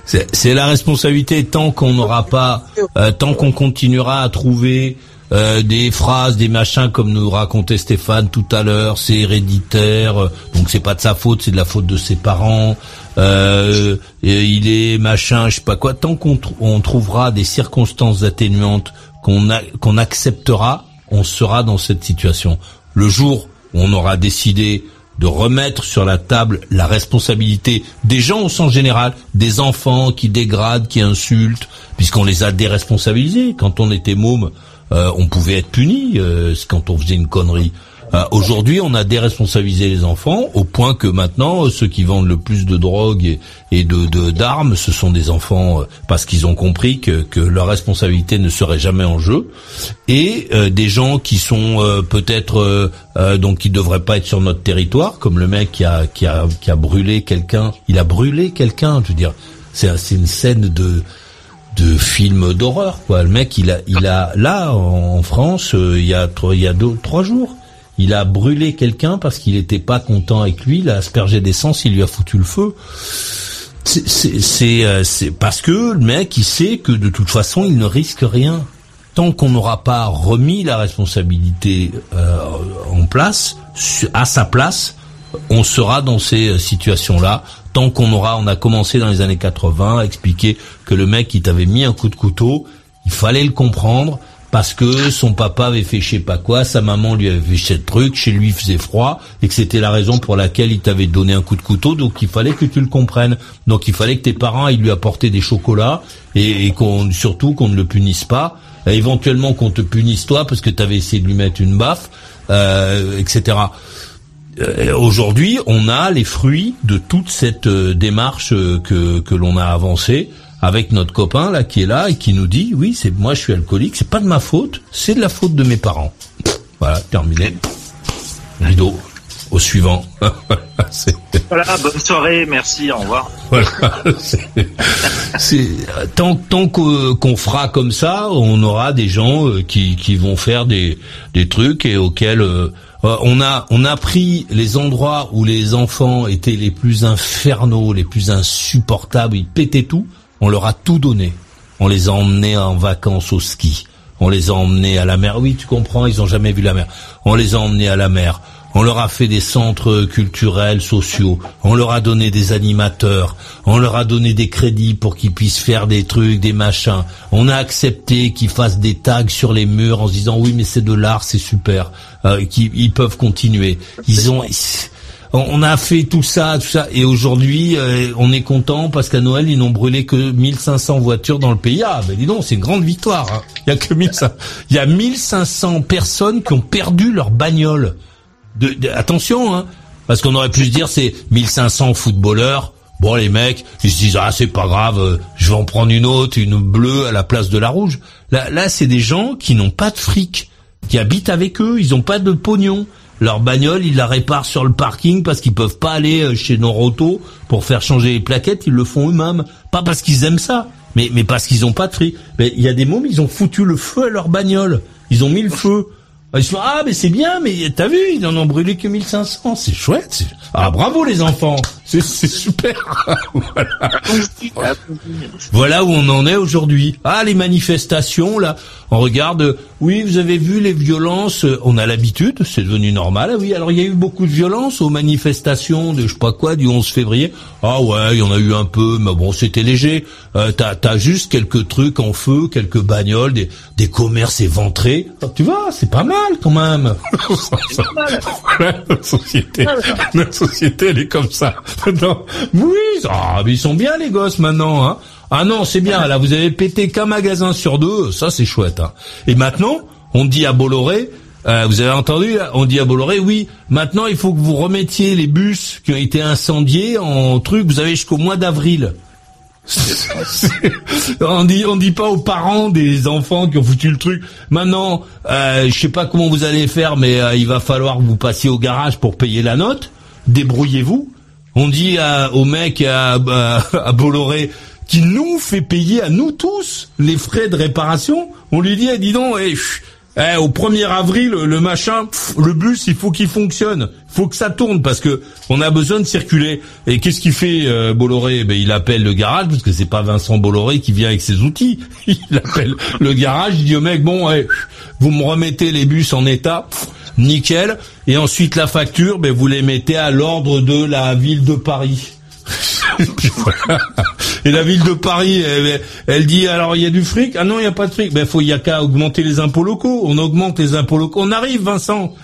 C'est c'est la responsabilité tant qu'on n'aura pas, euh, tant qu'on continuera à trouver euh, des phrases, des machins comme nous racontait Stéphane tout à l'heure, c'est héréditaire, euh, donc c'est pas de sa faute, c'est de la faute de ses parents. Euh, il est machin, je sais pas quoi. Tant qu'on on trouvera des circonstances atténuantes qu'on qu'on acceptera, on sera dans cette situation. Le jour où on aura décidé de remettre sur la table la responsabilité des gens au sens général, des enfants qui dégradent, qui insultent, puisqu'on les a déresponsabilisés. Quand on était môme, euh, on pouvait être puni euh, quand on faisait une connerie. Euh, Aujourd'hui, on a déresponsabilisé les enfants au point que maintenant, euh, ceux qui vendent le plus de drogue et, de d'armes, ce sont des enfants euh, parce qu'ils ont compris que, que leur responsabilité ne serait jamais en jeu. Et euh, des gens qui sont euh, peut-être euh, donc qui devraient pas être sur notre territoire, comme le mec qui a qui a qui a brûlé quelqu'un. Il a brûlé quelqu'un. Je veux dire, c'est une scène de de film d'horreur quoi. Le mec il a il a là en France euh, il y a trois il y a deux trois jours il a brûlé quelqu'un parce qu'il était pas content avec lui il a aspergé d'essence il lui a foutu le feu. Euh, c'est parce que le mec il sait que de toute façon il ne risque rien. Tant qu'on n'aura pas remis la responsabilité euh, en place à sa place on sera dans ces situations-là tant qu'on aura, on a commencé dans les années 80 à expliquer que le mec qui t'avait mis un coup de couteau, il fallait le comprendre parce que son papa avait fait je sais pas quoi, sa maman lui avait fait ce truc, chez lui il faisait froid et que c'était la raison pour laquelle il t'avait donné un coup de couteau, donc il fallait que tu le comprennes. Donc il fallait que tes parents ils lui apportaient des chocolats et, qu'on surtout qu'on ne le punisse pas, éventuellement qu'on te punisse toi parce que tu avais essayé de lui mettre une baffe, euh, etc. Euh, Aujourd'hui, on a les fruits de toute cette euh, démarche euh, que que l'on a avancée avec notre copain là qui est là et qui nous dit oui c'est moi je suis alcoolique c'est pas de ma faute c'est de la faute de mes parents voilà terminé rideau au suivant Voilà, bonne soirée, merci, au revoir. voilà. C'est- tant tant qu'on fera comme ça, on aura des gens qui qui vont faire des des trucs et auxquels euh, on a on a pris les endroits où les enfants étaient les plus infernaux, les plus insupportables, ils pétaient tout, on leur a tout donné. On les a emmenés en vacances au ski. On les a emmenés à la mer. Oui, tu comprends, ils ont jamais vu la mer. On les a emmenés à la mer. On leur a fait des centres culturels, sociaux. On leur a donné des animateurs. On leur a donné des crédits pour qu'ils puissent faire des trucs, des machins. On a accepté qu'ils fassent des tags sur les murs en se disant oui, mais c'est de l'art, c'est super. Euh, qu'ils ils peuvent continuer. Ils ont, on a fait tout ça, tout ça, et aujourd'hui, euh, on est content parce qu'à Noël, ils n'ont brûlé que 1500 voitures dans le pays. Ah, ben dis donc, c'est une grande victoire. hein. Il y a que 1500, il y a 1500 personnes qui ont perdu leur bagnole. De, de- attention, hein, parce qu'on aurait pu se dire c'est 1500 footballeurs. Bon, les mecs, ils se disent ah c'est pas grave, euh, je vais en prendre une autre, une bleue à la place de la rouge. Là, là, c'est des gens qui n'ont pas de fric, qui habitent avec eux, ils n'ont pas de pognon. Leur bagnole, ils la réparent sur le parking parce qu'ils peuvent pas aller euh, chez Noroto pour faire changer les plaquettes, ils le font eux-mêmes. Pas parce qu'ils aiment ça, mais, mais parce qu'ils ont pas de fric. Mais il y a des mômes, ils ont foutu le feu à leur bagnole. Ils ont mis le feu. Ils se font, ah, mais c'est bien, mais t'as vu, ils en ont brûlé que 1500. C'est chouette. Ah, bravo les enfants. C'est c'est super. voilà. Voilà où on en est aujourd'hui. Ah, les manifestations, là, on regarde, euh, oui, vous avez vu les violences, euh, on a l'habitude, c'est devenu normal. Ah oui, alors il y a eu beaucoup de violences aux manifestations de je sais pas quoi, du 11 février. Ah ouais, il y en a eu un peu, mais bon, c'était léger. Euh, T'as as juste quelques trucs en feu, quelques bagnoles, des, des commerces éventrés. Ah, tu vois, c'est pas mal quand même. Voilà, notre société, notre société, elle est comme ça. Oui, ah, mais ils sont bien les gosses maintenant. Hein. Ah non, c'est bien. Là, vous avez pété qu'un magasin sur deux. Ça, c'est chouette. Hein. Et maintenant, on dit à Bolloré. euh, vous avez entendu On dit à Bolloré, oui. Maintenant, il faut que vous remettiez les bus qui ont été incendiés en truc. Vous avez jusqu'au mois d'avril. on dit on dit pas aux parents des enfants qui ont foutu le truc. Maintenant, euh, je sais pas comment vous allez faire, mais euh, il va falloir que vous passiez au garage pour payer la note. Débrouillez-vous. On dit à, au mec à, Bolloré qui nous fait payer à nous tous les frais de réparation. On lui dit, eh, dis donc, eh, eh, au 1er avril, le machin, le bus, il faut qu'il fonctionne, il faut que ça tourne parce que on a besoin de circuler. Et qu'est-ce qu'il fait euh, Bolloré? Ben il appelle le garage parce que c'est pas Vincent Bolloré qui vient avec ses outils. Il appelle le garage, il dit au mec, bon, vous me remettez les bus en état. Nickel. Et ensuite la facture, ben vous les mettez à l'ordre de la ville de Paris. Et puis voilà. Et la ville de Paris, elle, elle dit alors il y a du fric? Ah non, il y a pas de fric. Ben faut il y a qu'à augmenter les impôts locaux. On augmente les impôts locaux. On arrive, Vincent.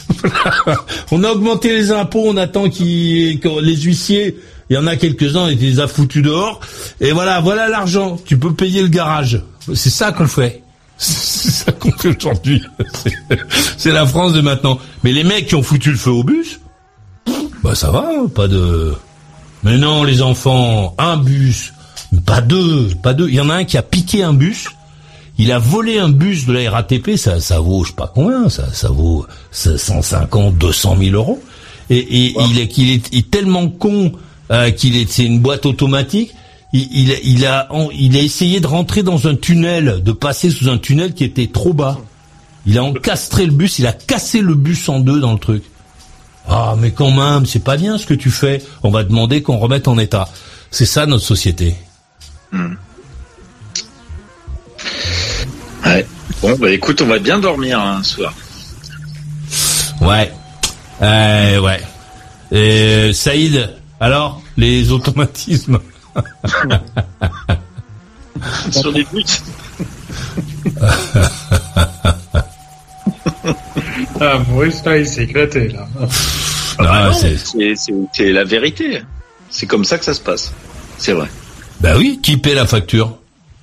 on a augmenté les impôts. On attend qu'ils que les huissiers. Il y en a quelques-uns, ils les a foutus dehors. Et voilà, voilà l'argent. Tu peux payer le garage. C'est ça qu'on fait. C'est ça qu'on fait aujourd'hui. C'est- la France de maintenant. Mais les mecs qui ont foutu le feu au bus, bah ça va, pas de. Mais non, les enfants, un bus, pas deux, pas deux. Il y en a un qui a piqué un bus. Il a volé un bus de la RATP, ça, ça vaut, je sais pas combien, ça, ça vaut 150, 200 000 euros. Et, et il, est, il, est, il est tellement con euh, qu'il est, c'est une boîte automatique. Il, il, il a, il a essayé de rentrer dans un tunnel, de passer sous un tunnel qui était trop bas. Il a encastré le bus, il a cassé le bus en deux dans le truc. Ah, mais quand même, c'est pas bien ce que tu fais. On va demander qu'on remette en état. C'est ça notre société. Ouais. Bon, bah écoute, on va bien dormir hein, ce soir. Ouais. Euh, ouais. Et Saïd, alors, les automatismes? Sur des buts. Ah, Maurice, là, il s'est éclaté, là. Ah, non, c'est- c'est la vérité. C'est comme ça que ça se passe. C'est vrai. Bah oui, qui paie la facture?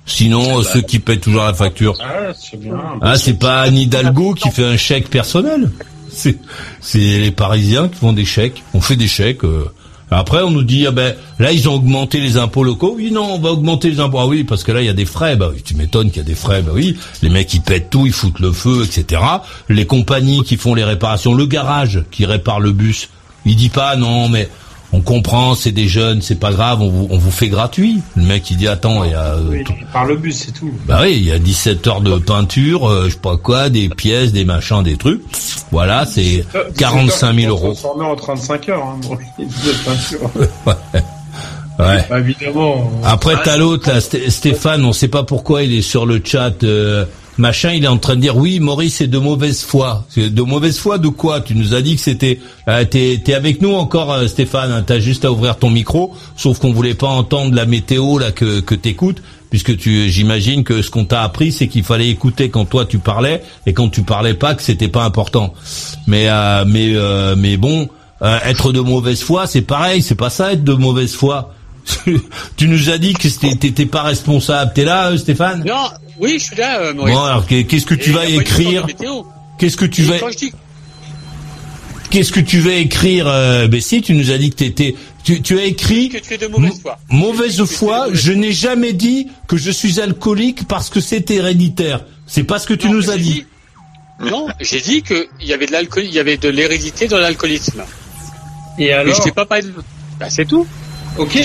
Sinon, euh, ceux qui paient toujours la facture. Ah, c'est bien. Ah, c'est pas Anne Hidalgo qui fait un chèque personnel. C'est, c'est les Parisiens qui font des chèques. On fait des chèques. euh. Après, on nous dit, ah ben, là, ils ont augmenté les impôts locaux. Oui, non, on va augmenter les impôts. Ah oui, parce que là, il y a des frais. Bah oui, tu m'étonnes qu'il y a des frais. Bah oui, les mecs, ils pètent tout, ils foutent le feu, etc. Les compagnies qui font les réparations, le garage qui répare le bus, il dit pas, non, mais on comprend, c'est des jeunes, c'est pas grave, on vous, on vous fait gratuit. Le mec, il dit, attends, il y a... euh, Oui, par le bus, c'est tout. bah oui, il y a 17 heures de peinture, euh, je sais pas quoi, des pièces, des machins, des trucs. Voilà, c'est Euh, 45 000 euros. Transformé en 35 heures, hein, Maurice, de peinture. Ouais. Bah, évidemment. on- Après, t'as l'autre, là, Sté- Stéphane, on sait pas pourquoi il est sur le chat, euh, machin, il est en train de dire, oui, Maurice est de mauvaise foi. De mauvaise foi de quoi? Tu nous as dit que c'était... Euh, T'es t'es avec nous encore, euh, Stéphane, hein, t'as juste à ouvrir ton micro, sauf qu'on voulait pas entendre la météo là que, que t'écoutes, puisque tu, j'imagine que ce qu'on t'a appris, c'est qu'il fallait écouter quand toi tu parlais, et quand tu parlais pas, que c'était pas important. Mais, euh, mais, euh, mais bon... euh, être de mauvaise foi, c'est pareil, c'est pas ça être de mauvaise foi. tu nous as dit que t'étais pas responsable. T'es là, euh, Stéphane? Non, oui, je suis là, euh, Maurice. Bon, alors qu'est- qu'est-ce que tu Et vas écrire. Qu'est-ce que tu Et vas Qu'est-ce que tu vas écrire euh, Ben si, tu nous as dit que t'étais. Tu, tu as écrit que tu es de mauvaise foi. mauvaise foi. Je n'ai jamais dit que je suis alcoolique parce que c'est héréditaire. C'est pas ce que tu nous as dit. Non, j'ai dit qu'il y avait de l'alcool, il y avait de l'hérédité dans l'alcoolisme. Et Mais alors je t'ai pas parlé de... Bah, c'est tout. Ok,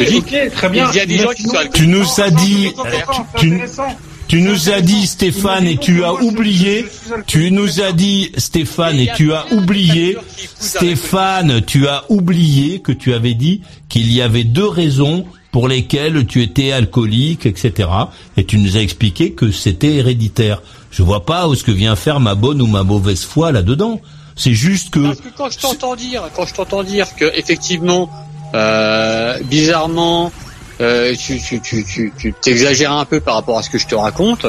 très bien. Il y a des gens qui sont alcooliques. Tu nous as dit. Tu, tu nous as dit Stéphane et tu as oublié. Tu nous as dit Stéphane et tu as oublié. Stéphane, tu as oublié que tu avais dit qu'il y avait deux raisons pour lesquelles tu étais alcoolique, etc. Et tu nous as expliqué que c'était héréditaire. Je vois pas où ce que vient faire ma bonne ou ma mauvaise foi là-dedans. C'est juste que Parce que quand je t'entends dire, quand je t'entends dire que effectivement, euh, bizarrement, euh, tu, tu, tu, tu, tu t'exagères un peu par rapport à ce que je te raconte.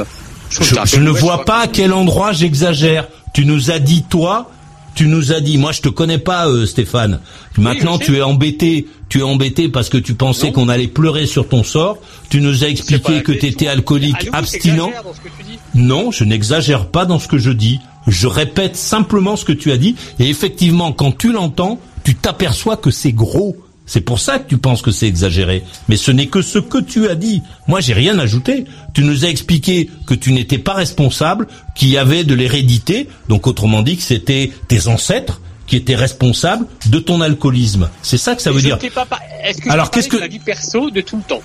Je, ne vois pas à quel endroit j'exagère. Tu nous as dit toi, tu nous as dit. Moi, je te connais pas, euh, Stéphane. Maintenant, tu es embêté. Tu es embêté parce que tu pensais qu'on allait pleurer sur ton sort. Tu nous as expliqué que tu étais alcoolique abstinent. t'exagères dans ce que tu dis. Non, je n'exagère pas dans ce que je dis. Je répète simplement ce que tu as dit. Et effectivement, quand tu l'entends, tu t'aperçois que c'est gros. C'est pour ça que tu penses que c'est exagéré. Mais ce n'est que ce que tu as dit. Moi, j'ai rien ajouté. Tu nous as expliqué que tu n'étais pas responsable, qu'il y avait de l'hérédité. Donc, autrement dit, que c'était tes ancêtres qui étaient responsables de ton alcoolisme. C'est ça que ça veut dire. pas par- que Alors, qu'est-ce que- ma vie perso de tout le temps,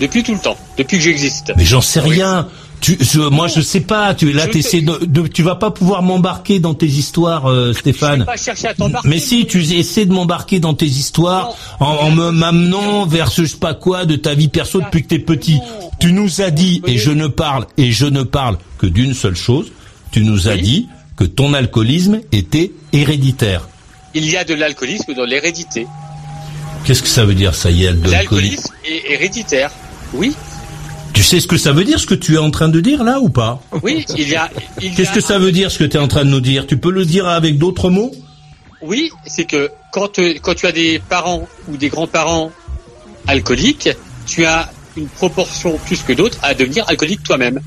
depuis tout le temps, depuis que j'existe Mais j'en sais rien. Tu, je- moi, je sais pas. Tu là, t'essaies de, de- tu vas pas pouvoir m'embarquer dans tes histoires, euh, Je Stéphane. vais pas chercher à t'embarquer. Mais si, tu essaies de m'embarquer dans tes histoires en, en me m'amenant vers ce je sais pas quoi de ta vie perso depuis que t'es petit. Tu nous as dit, et je ne parle, et je ne parle que d'une seule chose, tu nous as dit que ton alcoolisme était héréditaire. Il y a de l'alcoolisme dans l'hérédité. Qu'est-ce que ça veut dire, ça y est, de l'alcoolisme L'alcoolisme est héréditaire. Oui, Tu sais ce que ça veut dire, ce que tu es en train de dire là ou pas oui, il y a. Qu'est-ce que ça veut dire, ce que tu es en train de nous dire? Tu peux le dire avec d'autres mots? Oui, c'est que quand, euh, quand tu as des parents ou des grands-parents alcooliques, tu as une proportion plus que d'autres à devenir alcoolique toi-même.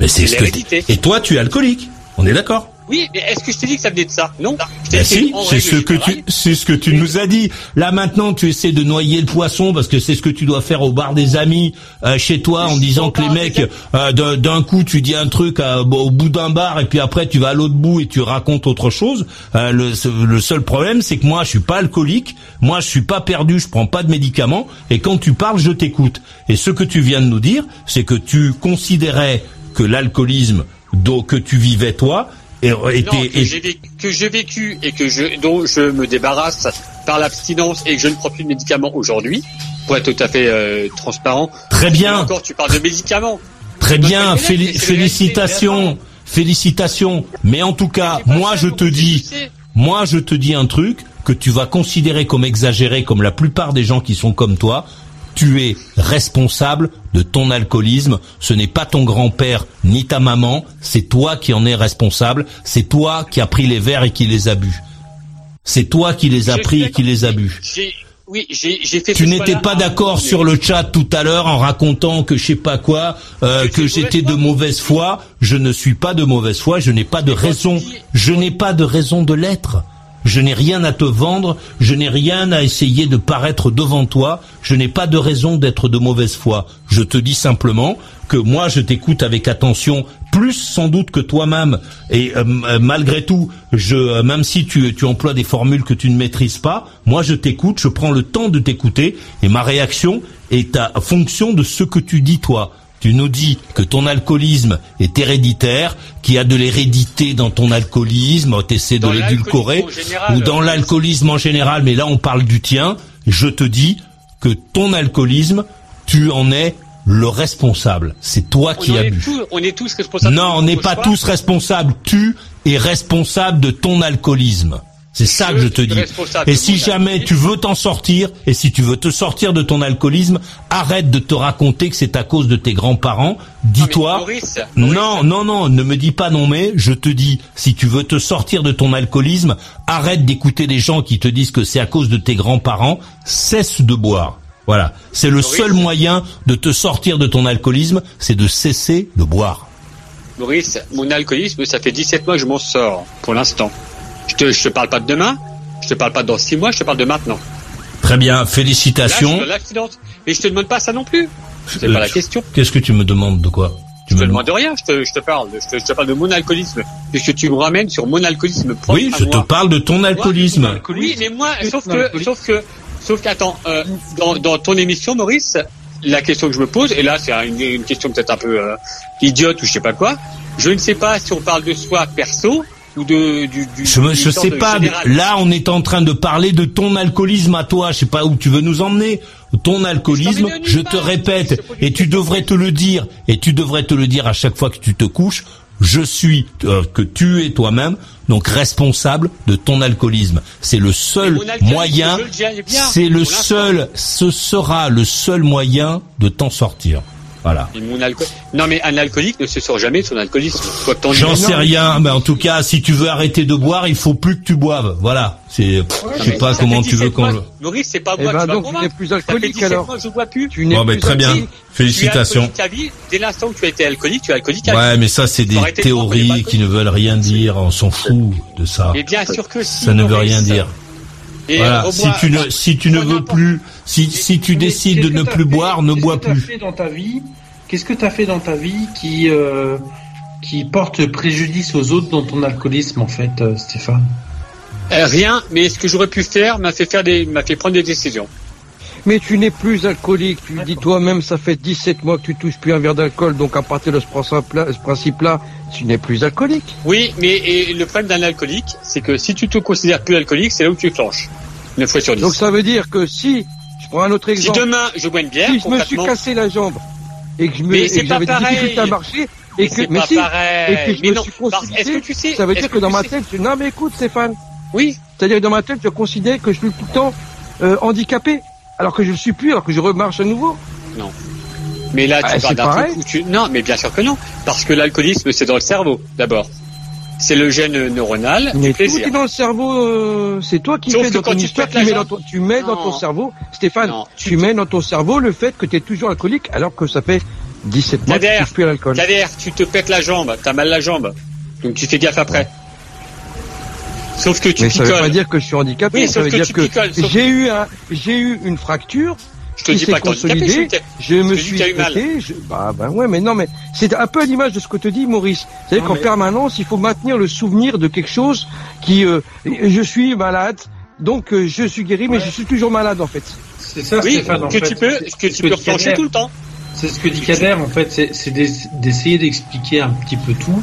Mais c'est ce que et toi tu es alcoolique. On est d'accord Oui, mais est-ce que je t'ai dit que ça venait de ça? Non. Dit si, c'est ce que tu, c'est ce que tu nous as dit. Là maintenant, tu essaies de noyer le poisson parce que c'est ce que tu dois faire au bar des amis euh, chez toi en disant que les mecs, euh, d'un- coup, tu dis un truc euh, au bout d'un bar et puis après tu vas à l'autre bout et tu racontes autre chose. Euh, le, le seul problème, c'est que moi, je suis pas alcoolique, moi, je suis pas perdu, je prends pas de médicaments et quand tu parles, je t'écoute. Et ce que tu viens de nous dire, c'est que tu considérais que l'alcoolisme que tu vivais toi et- Non, était que j'ai vécu, et que je, dont je me débarrasse par l'abstinence et que je ne prends plus de médicaments aujourd'hui, pour être tout à fait euh, transparent. Très bien. Et Encore, tu parles de médicaments. Très bien, féli- félicitations, félicitations. Mais en tout cas, moi je te dis, moi je te dis un truc que tu vas considérer comme exagéré, comme la plupart des gens qui sont comme toi. Tu es responsable de ton alcoolisme. Ce n'est pas ton grand-père ni ta maman, c'est toi qui en es responsable. C'est toi qui as pris les verres et qui les as bu. C'est toi qui les as pris et qui les as bu. J'ai, oui, j'ai, j'ai fait. Tu n'étais pas d'accord sur le chat tout à l'heure en racontant que je sais pas quoi, euh, que j'étais de mauvaise foi. Je ne suis pas de mauvaise foi. Je n'ai pas de raison. Je n'ai pas de raison de l'être. Je n'ai rien à te vendre. Je n'ai rien à essayer de paraître devant toi. Je n'ai pas de raison d'être de mauvaise foi. Je te dis simplement que moi je t'écoute avec attention, plus sans doute que toi-même. Et euh, euh, malgré tout, je, euh, même si tu, tu emploies des formules que tu ne maîtrises pas, moi je t'écoute, je prends le temps de t'écouter et ma réaction est à fonction de ce que tu dis toi. Tu nous dis que ton alcoolisme est héréditaire, qu'il y a de l'hérédité dans ton alcoolisme, tu essaies de l'édulcorer, ou dans l'alcoolisme en général, mais là on parle du tien, je te dis que ton alcoolisme, tu en es le responsable. C'est toi On, qui as est bu. tous, on est tous responsables. Non, on n'est pas tous responsables. Tu es responsable de ton alcoolisme. C'est ça que je te dis. Et si jamais tu veux t'en sortir, et si tu veux te sortir de ton alcoolisme, arrête de te raconter que c'est à cause de tes grands-parents. Dis-toi. Non, non, non, ne me dis pas non mais, je te dis, si tu veux te sortir de ton alcoolisme, arrête d'écouter les gens qui te disent que c'est à cause de tes grands-parents, cesse de boire. Voilà, c'est le seul moyen de te sortir de ton alcoolisme, c'est de cesser de boire. Maurice, mon alcoolisme, ça fait 17 mois que je m'en sors, pour l'instant. Je te, je te parle pas de demain, je te parle pas dans 6 mois, je te parle de maintenant. Très bien, Là, je félicitations. suis dans l'accident. Mais je te demande pas ça non plus. C'est Euh, pas la question. Qu'est-ce que tu me demandes de quoi? Tu Je me te demande rien, je te, je te parle. Je te, je te parle de mon alcoolisme. Puisque tu me ramènes sur mon alcoolisme propre Oui, à je te moi. parle de ton alcoolisme. Oui, mais moi, sauf que, sauf que, sauf qu'attends, euh, dans, dans ton émission, Maurice, la question que je me pose, et là c'est une, une question peut-être un peu euh, idiote ou je sais pas quoi, je ne sais pas si on parle de soi perso ou de du. du Je, me- je sais pas. général. Là, on est en train de parler de ton alcoolisme à toi. Je sais pas où tu veux nous emmener. Ton alcoolisme, je te répète, et tu devrais te le dire, et tu devrais te le dire à chaque fois que tu te couches. Je suis euh, que tu es toi-même donc responsable de ton alcoolisme. C'est le seul moyen. C'est le seul. Ce sera le seul moyen de t'en sortir. Voilà. Non, mais un alcoolique ne se sort jamais de son alcoolisme. J'en sais rien, mais en tout cas, si tu veux arrêter de boire, il faut plus que tu boives. Voilà. C'est, je sais pas comment tu veux 17 qu'on. Maurice, c'est pas Eh moi ben qui va donc, tu convaincre. n'es plus alcoolique, 17 alors. mois je bois plus. Tu n'es Bon, ben, plus très bien. alcoolique. Félicitations. Tu vie. Dès l'instant où tu as été alcoolique, tu es alcoolique vie. Ouais, mais ça, c'est des théories qui ne veulent rien dire. On s'en fout de ça. Mais bien sûr que si. Ça ne veut rien dire. Et Voilà. Si tu ne, si tu ne veux plus, si, si tu décides de ne plus boire, ne bois Qu'est-ce que plus. tu fait dans ta vie Qu'est-ce que tu as fait dans ta vie qui euh, qui porte préjudice aux autres dans ton alcoolisme en fait, euh, Stéphane? Euh, rien, mais ce que j'aurais pu faire m'a fait faire des, m'a fait prendre des décisions. Mais tu n'es plus alcoolique. Tu dis toi-même, ça fait 17 mois que tu touches plus un verre d'alcool. Donc à partir de ce principe-là, tu n'es plus alcoolique. Oui, mais et le problème d'un alcoolique, c'est que si tu te considères plus alcoolique, c'est là où tu flanches. 9 fois sur 10. Donc ça veut dire que si, je prends un autre si exemple. demain je bois une bière, si je me suis cassé la jambe et que je me Mais et que j'avais des difficultés à marcher et que mais si pareil. et que je Mais me non, suis considéré que tu sais- ça veut dire que que dans ma tête je... non mais écoute Stéphane oui c'est-à-dire que dans ma tête je considère que je suis tout le temps euh, handicapé alors que je le suis plus alors que je remarche à nouveau Non. Mais là, tu Ah, parles d'un truc où tu... Non, mais bien sûr que non. Parce que l'alcoolisme, c'est dans le cerveau, d'abord. c'est le gène neuronal Mais tout est dans le cerveau, euh, c'est toi qui Sauf fais dans quand ton tu histoire, tu mets, dans ton, tu mets dans ton cerveau, Stéphane, Non, tu mets dans ton cerveau le fait que tu es toujours alcoolique alors que ça fait 17 mois que tu plus l'alcool. Tu te pètes la jambe, t'as mal la jambe. Donc tu fais gaffe après. Sauf que tu Mais ça picoles. veut pas dire que je suis handicapé, Oui, ça sauf veut que dire tu que j'ai eu un, j'ai eu une fracture. Je te qui dis pas que t'es handicapé, consolidée, je je me suis je- bah, bah ouais, mais non, mais c'est un peu à l'image de ce que te dit Maurice. C'est-à-dire qu'en mais- permanence, il faut maintenir le souvenir de quelque chose qui, euh, je suis malade, donc euh, je suis guéri, mais je suis toujours malade en fait. C'est ça, Oui, Stéphane, en que fait. tu peux, que tu peux tout le temps. C'est ce que dit Kader, en fait, c'est c'est d'ess- d'essayer d'expliquer un petit peu tout.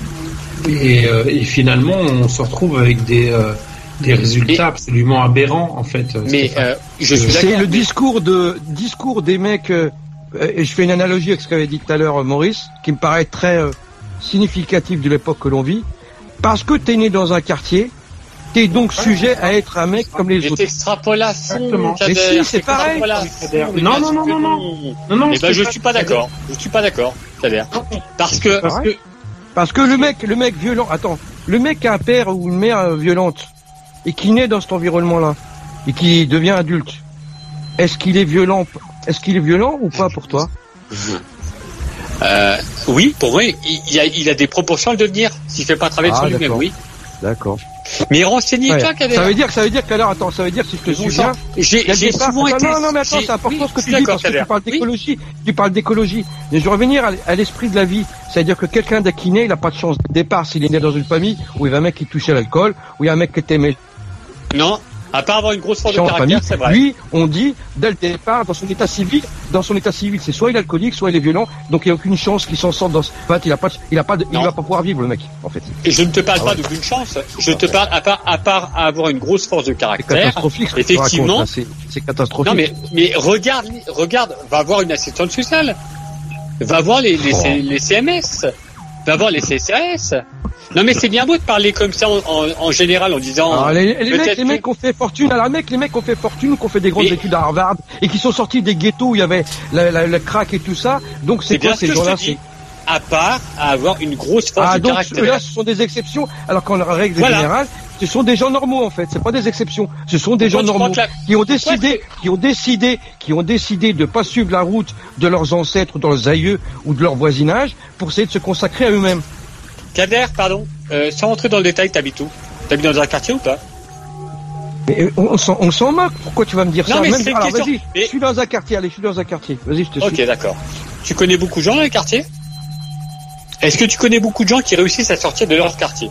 Et, euh, et finalement, on se retrouve avec des, euh, des résultats absolument aberrants, en fait. Mais Stéphane. euh, je suis C'est le mais- discours de discours des mecs. euh, euh, et je fais une analogie avec ce qu'avait dit tout à l'heure euh, Maurice, qui me paraît très euh, significatif de l'époque que l'on vit. Parce que t'es né dans un quartier, t'es donc sujet à être un mec comme les Mais autres. Kader, Mais si, c'est pareil. mais Non, non, non, non, non. Non, non, Eh ben, je suis pas d'accord. Je suis pas d'accord, Kader. Parce que, Parce que, le mec, le mec violent, attends, le mec qui a un père ou une mère euh, violente et qui naît dans cet environnement-là et qui devient adulte, est-ce qu'il est violent Est-ce qu'il est violent ou pas pour toi? Euh, oui, pour moi, il, il a, il a des proportions à le devenir. S'il fait pas travailler Ah, sur lui-même, oui. D'accord. Mais renseignez-toi, Ouais. Ça veut dire, ça veut dire qu'alors, attends, ça veut dire si je te sang, J'ai a souvent été. non, non, mais attends, c'est important oui, ce que tu dis parce que tu parles Oui. d'écologie. Tu parles d'écologie. Mais je veux revenir à, l'esprit de la vie. C'est-à-dire que quelqu'un qui naît, il n'a pas de chance de départ s'il est né dans une famille où il y avait un mec qui touchait à l'alcool, où il y a un mec qui était Non, à part avoir une grosse force de caractère, c'est vrai. Lui, on dit, dès le départ, dans son état civil, dans son état civil, c'est soit il est alcoolique, soit il est violent, donc il n'y a aucune chance qu'il s'en sorte dans ce, en fait, il a pas, il a pas de, il va pas pouvoir vivre, le mec, en fait. Et je ne te parle Ah pas d'aucune chance. Je te parle à part, à part à avoir une grosse force de C'est caractère. catastrophique, ce que tu Effectivement. c'est, c'est catastrophique. Non mais mais regarde regarde va voir une assistante sociale. Va voir les les, Oh. Les CMS. Va voir les CCAS. Non mais c'est bien beau de parler comme ça en, en, en général en disant Alors, les, les mecs, peut-être les mecs ont fait fortune. Alors, les mecs, les mecs ont fait fortune ou qui ont fait des grandes Mais- études à Harvard et qui sont sortis des ghettos où il y avait la- la- le crack et tout ça. Donc, c'est bien quoi ce ces gens-là. À part à avoir une grosse force Ah, de donc caractère. ceux-là, ce sont des exceptions, alors qu'en règle Voilà. générale, ce sont des gens normaux en fait. C'est pas des exceptions. Ce sont des Pourquoi gens normaux la- qui ont décidé, qui ont décidé, qui ont décidé de pas suivre la route de leurs ancêtres, de leurs aïeux ou de leur voisinage pour essayer de se consacrer à eux-mêmes. Kader, pardon. Euh, sans rentrer dans le détail, t'habites où? T'habites dans un quartier ou pas? Mais euh, on, on s'en, moque. Pourquoi tu vas me dire Non, ça? mais Même- Alors question. Mais- je suis dans un quartier. Allez, je suis dans un quartier. Vas-y, je te suis. Ok, d'accord. Tu connais beaucoup de gens dans les quartiers? Est-ce que tu connais beaucoup de gens qui réussissent à sortir de leur quartier?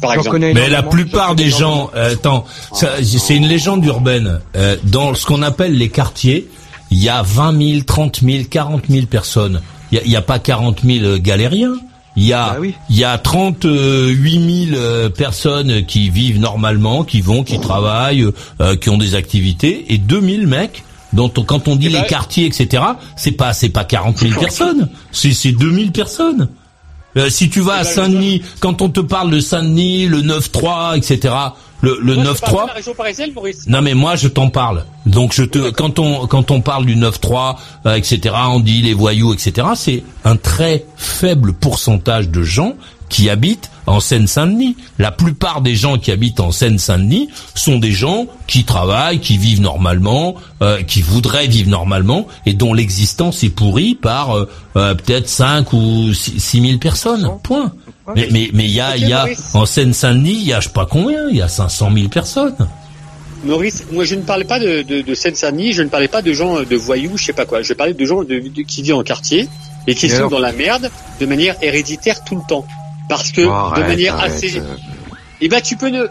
Par exemple. connais Mais la plupart des gens, euh, attends, ça, c'est une légende urbaine. Euh, dans ce qu'on appelle les quartiers, il y a 20 000, 30 000, 40 000 personnes. Il y a, il y a pas 40 000 galériens. Il y a, Bah oui. il y a 38 000 euh, personnes qui vivent normalement, qui vont, qui travaillent, euh, qui ont des activités, et 2000 mecs dont on- quand on dit Eh ben- les quartiers, etc., c'est pas, c'est pas 40 000 personnes, c'est, c'est 2000 personnes. Euh, si tu vas à Saint-Denis, quand on te parle de Saint-Denis, le 9-3, etc., le, le Moi, je te parle 9-3, de la région parisienne, Maurice. non mais moi je t'en parle. Donc je te quand on quand on parle du 9-3, euh, etc. On dit les voyous, etc. C'est un très faible pourcentage de gens qui habitent en Seine-Saint-Denis. La plupart des gens qui habitent en Seine-Saint-Denis sont des gens qui travaillent, qui vivent normalement, euh, qui voudraient vivre normalement et dont l'existence est pourrie par euh, euh, peut-être 5 ou 6 000 personnes. Point. Mais mais mais il y a il y a en Seine-Saint-Denis, il y a je sais pas combien, il y a 500 000 personnes. Maurice, moi je ne parlais pas de, de, de Seine-Saint-Denis, je ne parlais pas de gens de voyous, je sais pas quoi. Je parlais de gens de, de- qui vivent en quartier et qui Et sont alors dans la merde de manière héréditaire tout le temps. Parce que Oh, de arrête, manière arrête, assez... euh. Eh ben tu peux ne...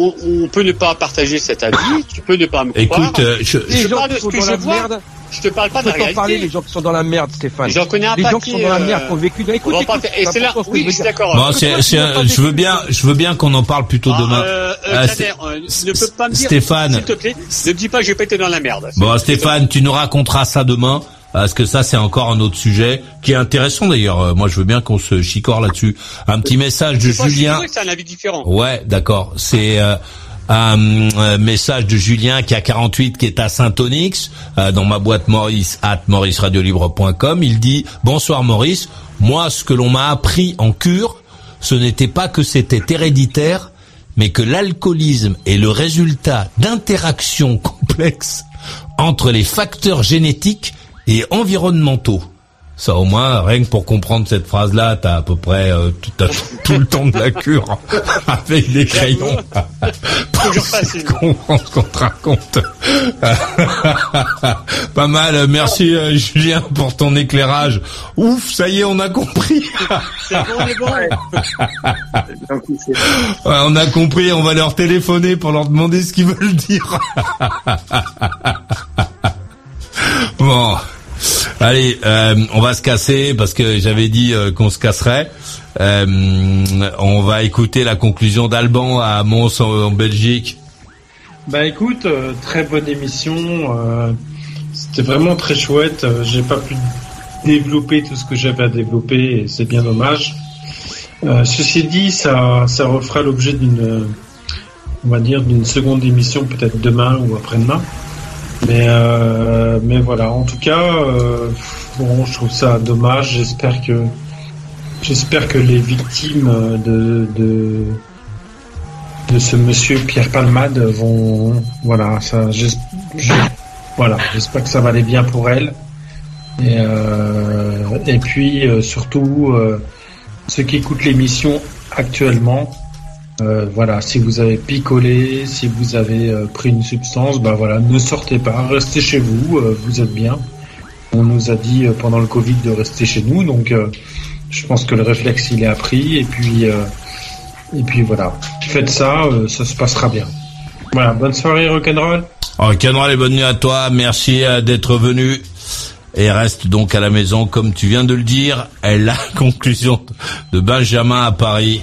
On, on peut ne pas partager cet avis, tu peux ne pas me croire. Écoute, euh, je, Les je gens parle de ce que dans je la vois. merde, Je te parle pas de la réalité. parler, les gens qui sont dans la merde, Stéphane. J'en connais un Les gens qui sont dans la merde, euh, qui ont vécu. Écoute, va écoute, pas faire- Et c'est là, oui, je je suis d'accord. Bon, c'est, c'est un- je veux bien, je veux bien qu'on en parle plutôt Ah, demain. Kader, c'est- ne peux pas me dire, Stéphane. s'il te plaît, ne me dis pas que j'ai pas été dans la merde. Bon, Stéphane, tu nous raconteras ça demain. Parce que ça, c'est encore un autre sujet qui est intéressant d'ailleurs. Euh, Moi, je veux bien qu'on se chicore là-dessus. Un petit message de Julien. C'est un avis différent. Ouais, d'accord. C'est euh, un euh, message de Julien qui a 48, qui est à Saint-Onyx, euh, dans ma boîte Maurice at mauriceradiolibre.com. Il dit bonsoir Maurice. Moi, ce que l'on m'a appris en cure, ce n'était pas que c'était héréditaire, mais que l'alcoolisme est le résultat d'interactions complexes entre les facteurs génétiques et environnementaux. Ça au moins, rien que pour comprendre cette phrase-là, t'as à peu près euh, tout, le temps de la cure avec des crayons. Toujours facile. comprendre ce qu'on te raconte. Pas mal, merci euh, Julien pour ton éclairage. Ouf, ça y est, on a compris. C'est bon, c'est bon. Ouais, on a compris, on va leur téléphoner pour leur demander ce qu'ils veulent dire. bon, allez, euh, on va se casser parce que j'avais dit euh, qu'on se casserait. Euh, on va écouter la conclusion d'Alban à Mons en, Belgique. Bah écoute, très bonne émission. C'était vraiment très chouette. J'ai pas pu développer tout ce que j'avais à développer et c'est bien dommage. Ceci dit, ça, ça refera l'objet d'une, on va dire, d'une seconde émission peut-être demain ou après-demain. Mais, euh, mais voilà. En tout cas, euh, bon, je trouve ça dommage. J'espère que, j'espère que les victimes de, de de ce monsieur Pierre Palmade vont voilà ça je- voilà j'espère que ça va aller bien pour elle et euh, et puis euh, surtout euh, ceux qui écoutent l'émission actuellement euh, voilà si vous avez picolé si vous avez euh, pris une substance bah voilà ne sortez pas restez chez vous euh, vous êtes bien on nous a dit pendant le Covid de rester chez nous donc je pense que le réflexe il est appris et puis et puis voilà, faites ça, ça se passera bien. Voilà, bonne soirée rock'n'roll. Canral et bonne nuit à toi. Merci d'être venu. Et reste donc à la maison, comme tu viens de le dire. Et la conclusion de Benjamin à Paris.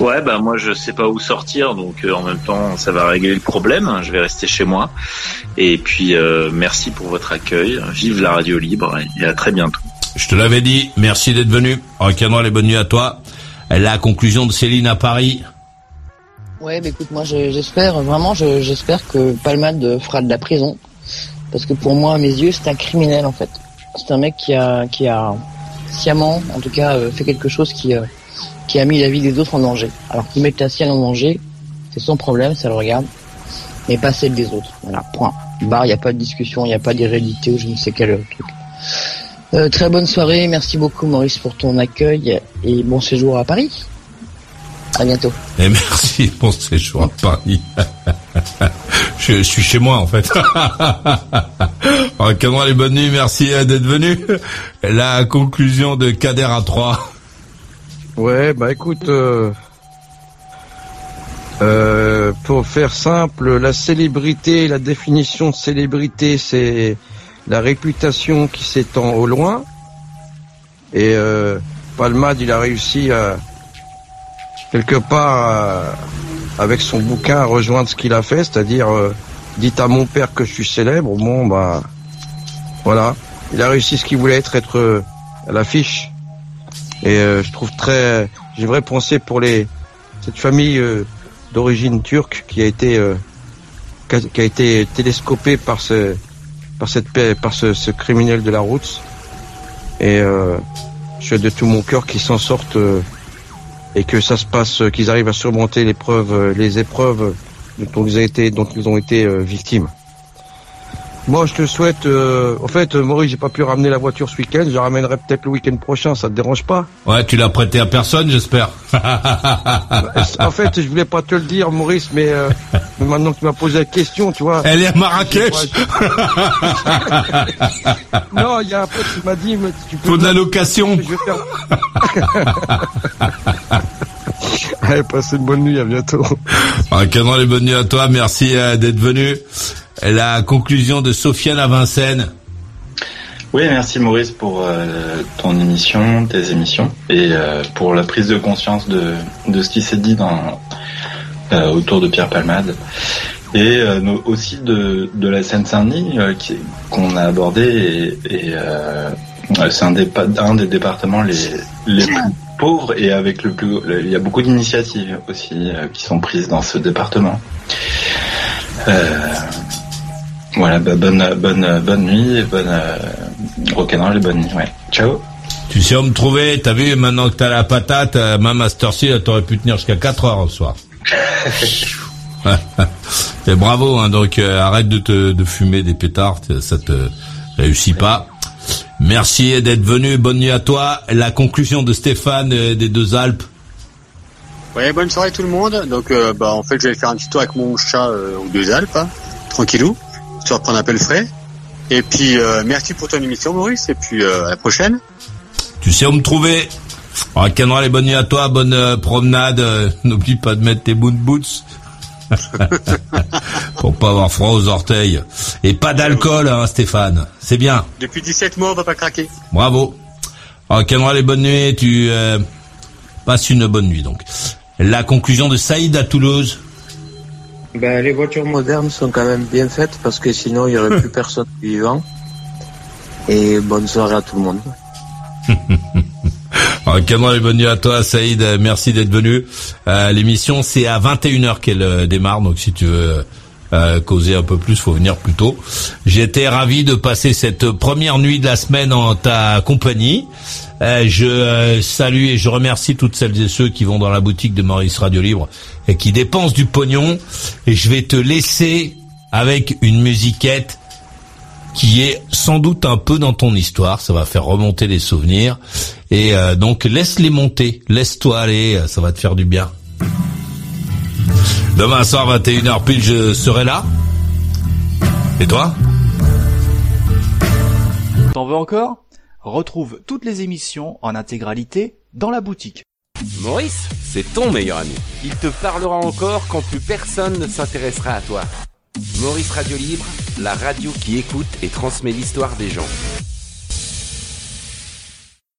Ouais, bah moi je sais pas où sortir, donc euh, en même temps ça va régler le problème. Je vais rester chez moi. Et puis euh, merci pour votre accueil. Vive la radio libre et à très bientôt. Je te l'avais dit. Merci d'être venu. Oh, Canral et bonne nuit à toi. Et la conclusion de Céline à Paris. Ouais, bah écoute, moi je- j'espère vraiment, je- j'espère que Palmade fera de la prison, parce que pour moi, à mes yeux, c'est un criminel en fait. C'est un mec qui a, qui a sciemment, en tout cas, euh, fait quelque chose qui, euh, qui a mis la vie des autres en danger. Alors qu'il mette la sienne en danger, c'est son problème, ça le regarde, mais pas celle des autres. Voilà, point. Barre, il n'y a pas de discussion, il n'y a pas d'hérédité ou je ne sais quel truc. Euh, très bonne soirée, merci beaucoup Maurice pour ton accueil et bon séjour à Paris. À bientôt. Et merci ce séjour à Paris. je, suis chez moi en fait. oh, Canral et bonne nuit. Merci euh, d'être venu. La conclusion de Kader à 3. Ouais, bah écoute, euh, euh, pour faire simple, la célébrité, la définition de célébrité, c'est la réputation qui s'étend au loin. Et euh, Palmade, il a réussi à quelque part, à- avec son bouquin, à rejoindre ce qu'il a fait, c'est-à-dire, euh, dites à mon père que je suis célèbre. Bon, bah voilà, il a réussi ce qu'il voulait être, être euh, à l'affiche. Et euh, je trouve très, j'ai une vraie pensée pour les cette famille euh, d'origine turque qui a été euh, qui, a, été télescopée par ce par cette par ce, ce criminel de la route. Et je souhaite de tout mon cœur qu'ils s'en sortent et que ça se passe, qu'ils arrivent à surmonter l'épreuve, les épreuves dont ils ont été dont ils ont été victimes. Moi, je te souhaite. euh, en fait, Maurice, j'ai pas pu ramener la voiture ce week-end. Je la ramènerai peut-être le week-end prochain. Ça te dérange pas? Ouais, tu l'as prêté à personne, j'espère. En fait, je voulais pas te le dire, Maurice, mais, euh, mais maintenant que tu m'as posé la question, tu vois. Elle est à Marrakech. non, il y a un pote qui m'a dit, mais tu peux. Faut de la location. Je vais faire. Allez, passez une bonne nuit, à bientôt. Ah, Canral et bonne nuit à toi. Merci euh, d'être venu. La conclusion de Sofiane à Vincennes. Oui, merci Maurice pour euh, ton émission, tes émissions, et euh, pour la prise de conscience de, de ce qui s'est dit dans, euh, autour de Pierre Palmade, et euh, aussi de, de la Seine-Saint-Denis euh, qu'on a abordé, et, et, euh, c'est un un des départements les, les plus pauvres, et avec le plus, le- il y a beaucoup d'initiatives aussi euh, qui sont prises dans ce département. Euh, voilà, bah, bonne, bonne, bonne nuit, et bonne euh, rock'n'roll et bonne nuit. Ouais. Ciao. Tu sais où me trouver, t'as vu, maintenant que t'as la patate, euh, même à cette heure-ci, t'aurais pu tenir jusqu'à 4 heures le soir. Et bravo, hein, donc euh, arrête de te de fumer des pétards, ça te réussit pas. Merci d'être venu, bonne nuit à toi. La conclusion de Stéphane euh, des deux Alpes. Ouais, bonne soirée tout le monde. Donc, euh, bah, en fait, je vais faire un petit tour avec mon chat euh, aux deux Alpes, hein, tranquillou, histoire de prendre un peu le frais. Et puis, euh, merci pour ton émission, Maurice. Et puis, euh, à la prochaine. Tu sais où me trouver. On canera les bonnes nuits à toi, bonne promenade. N'oublie pas de mettre tes moon boots. Pour pas avoir froid aux orteils. Et pas d'alcool, hein, Stéphane. C'est bien. Depuis 17 mois, on va pas craquer. Bravo. On canera les bonnes nuits. Tu euh, passes une bonne nuit, donc. La conclusion de Saïd à Toulouse. Ben, les voitures modernes sont quand même bien faites parce que sinon il y aurait plus personne vivant. Et bonne soirée à tout le monde. Alors, Cameron, les bonnes nuits à toi, Saïd. Merci d'être venu. Euh, L'émission, c'est à 21h qu'elle euh, démarre, donc si tu veux euh, causer un peu plus, faut venir plus tôt. J'étais ravi de passer cette première nuit de la semaine en ta compagnie. Euh, je euh, salue et je remercie toutes celles et ceux qui vont dans la boutique de Maurice Radio Libre et qui dépensent du pognon. Et je vais te laisser avec une musiquette qui est sans doute un peu dans ton histoire, ça va faire remonter les souvenirs, et euh, donc laisse-les monter, laisse-toi aller, ça va te faire du bien. Demain soir, 21h pile, je serai là. Et toi T'en veux encore? Retrouve toutes les émissions en intégralité dans la boutique. Maurice, c'est ton meilleur ami. Il te parlera encore quand plus personne ne s'intéressera à toi. Maurice Radio Libre, la radio qui écoute et transmet l'histoire des gens.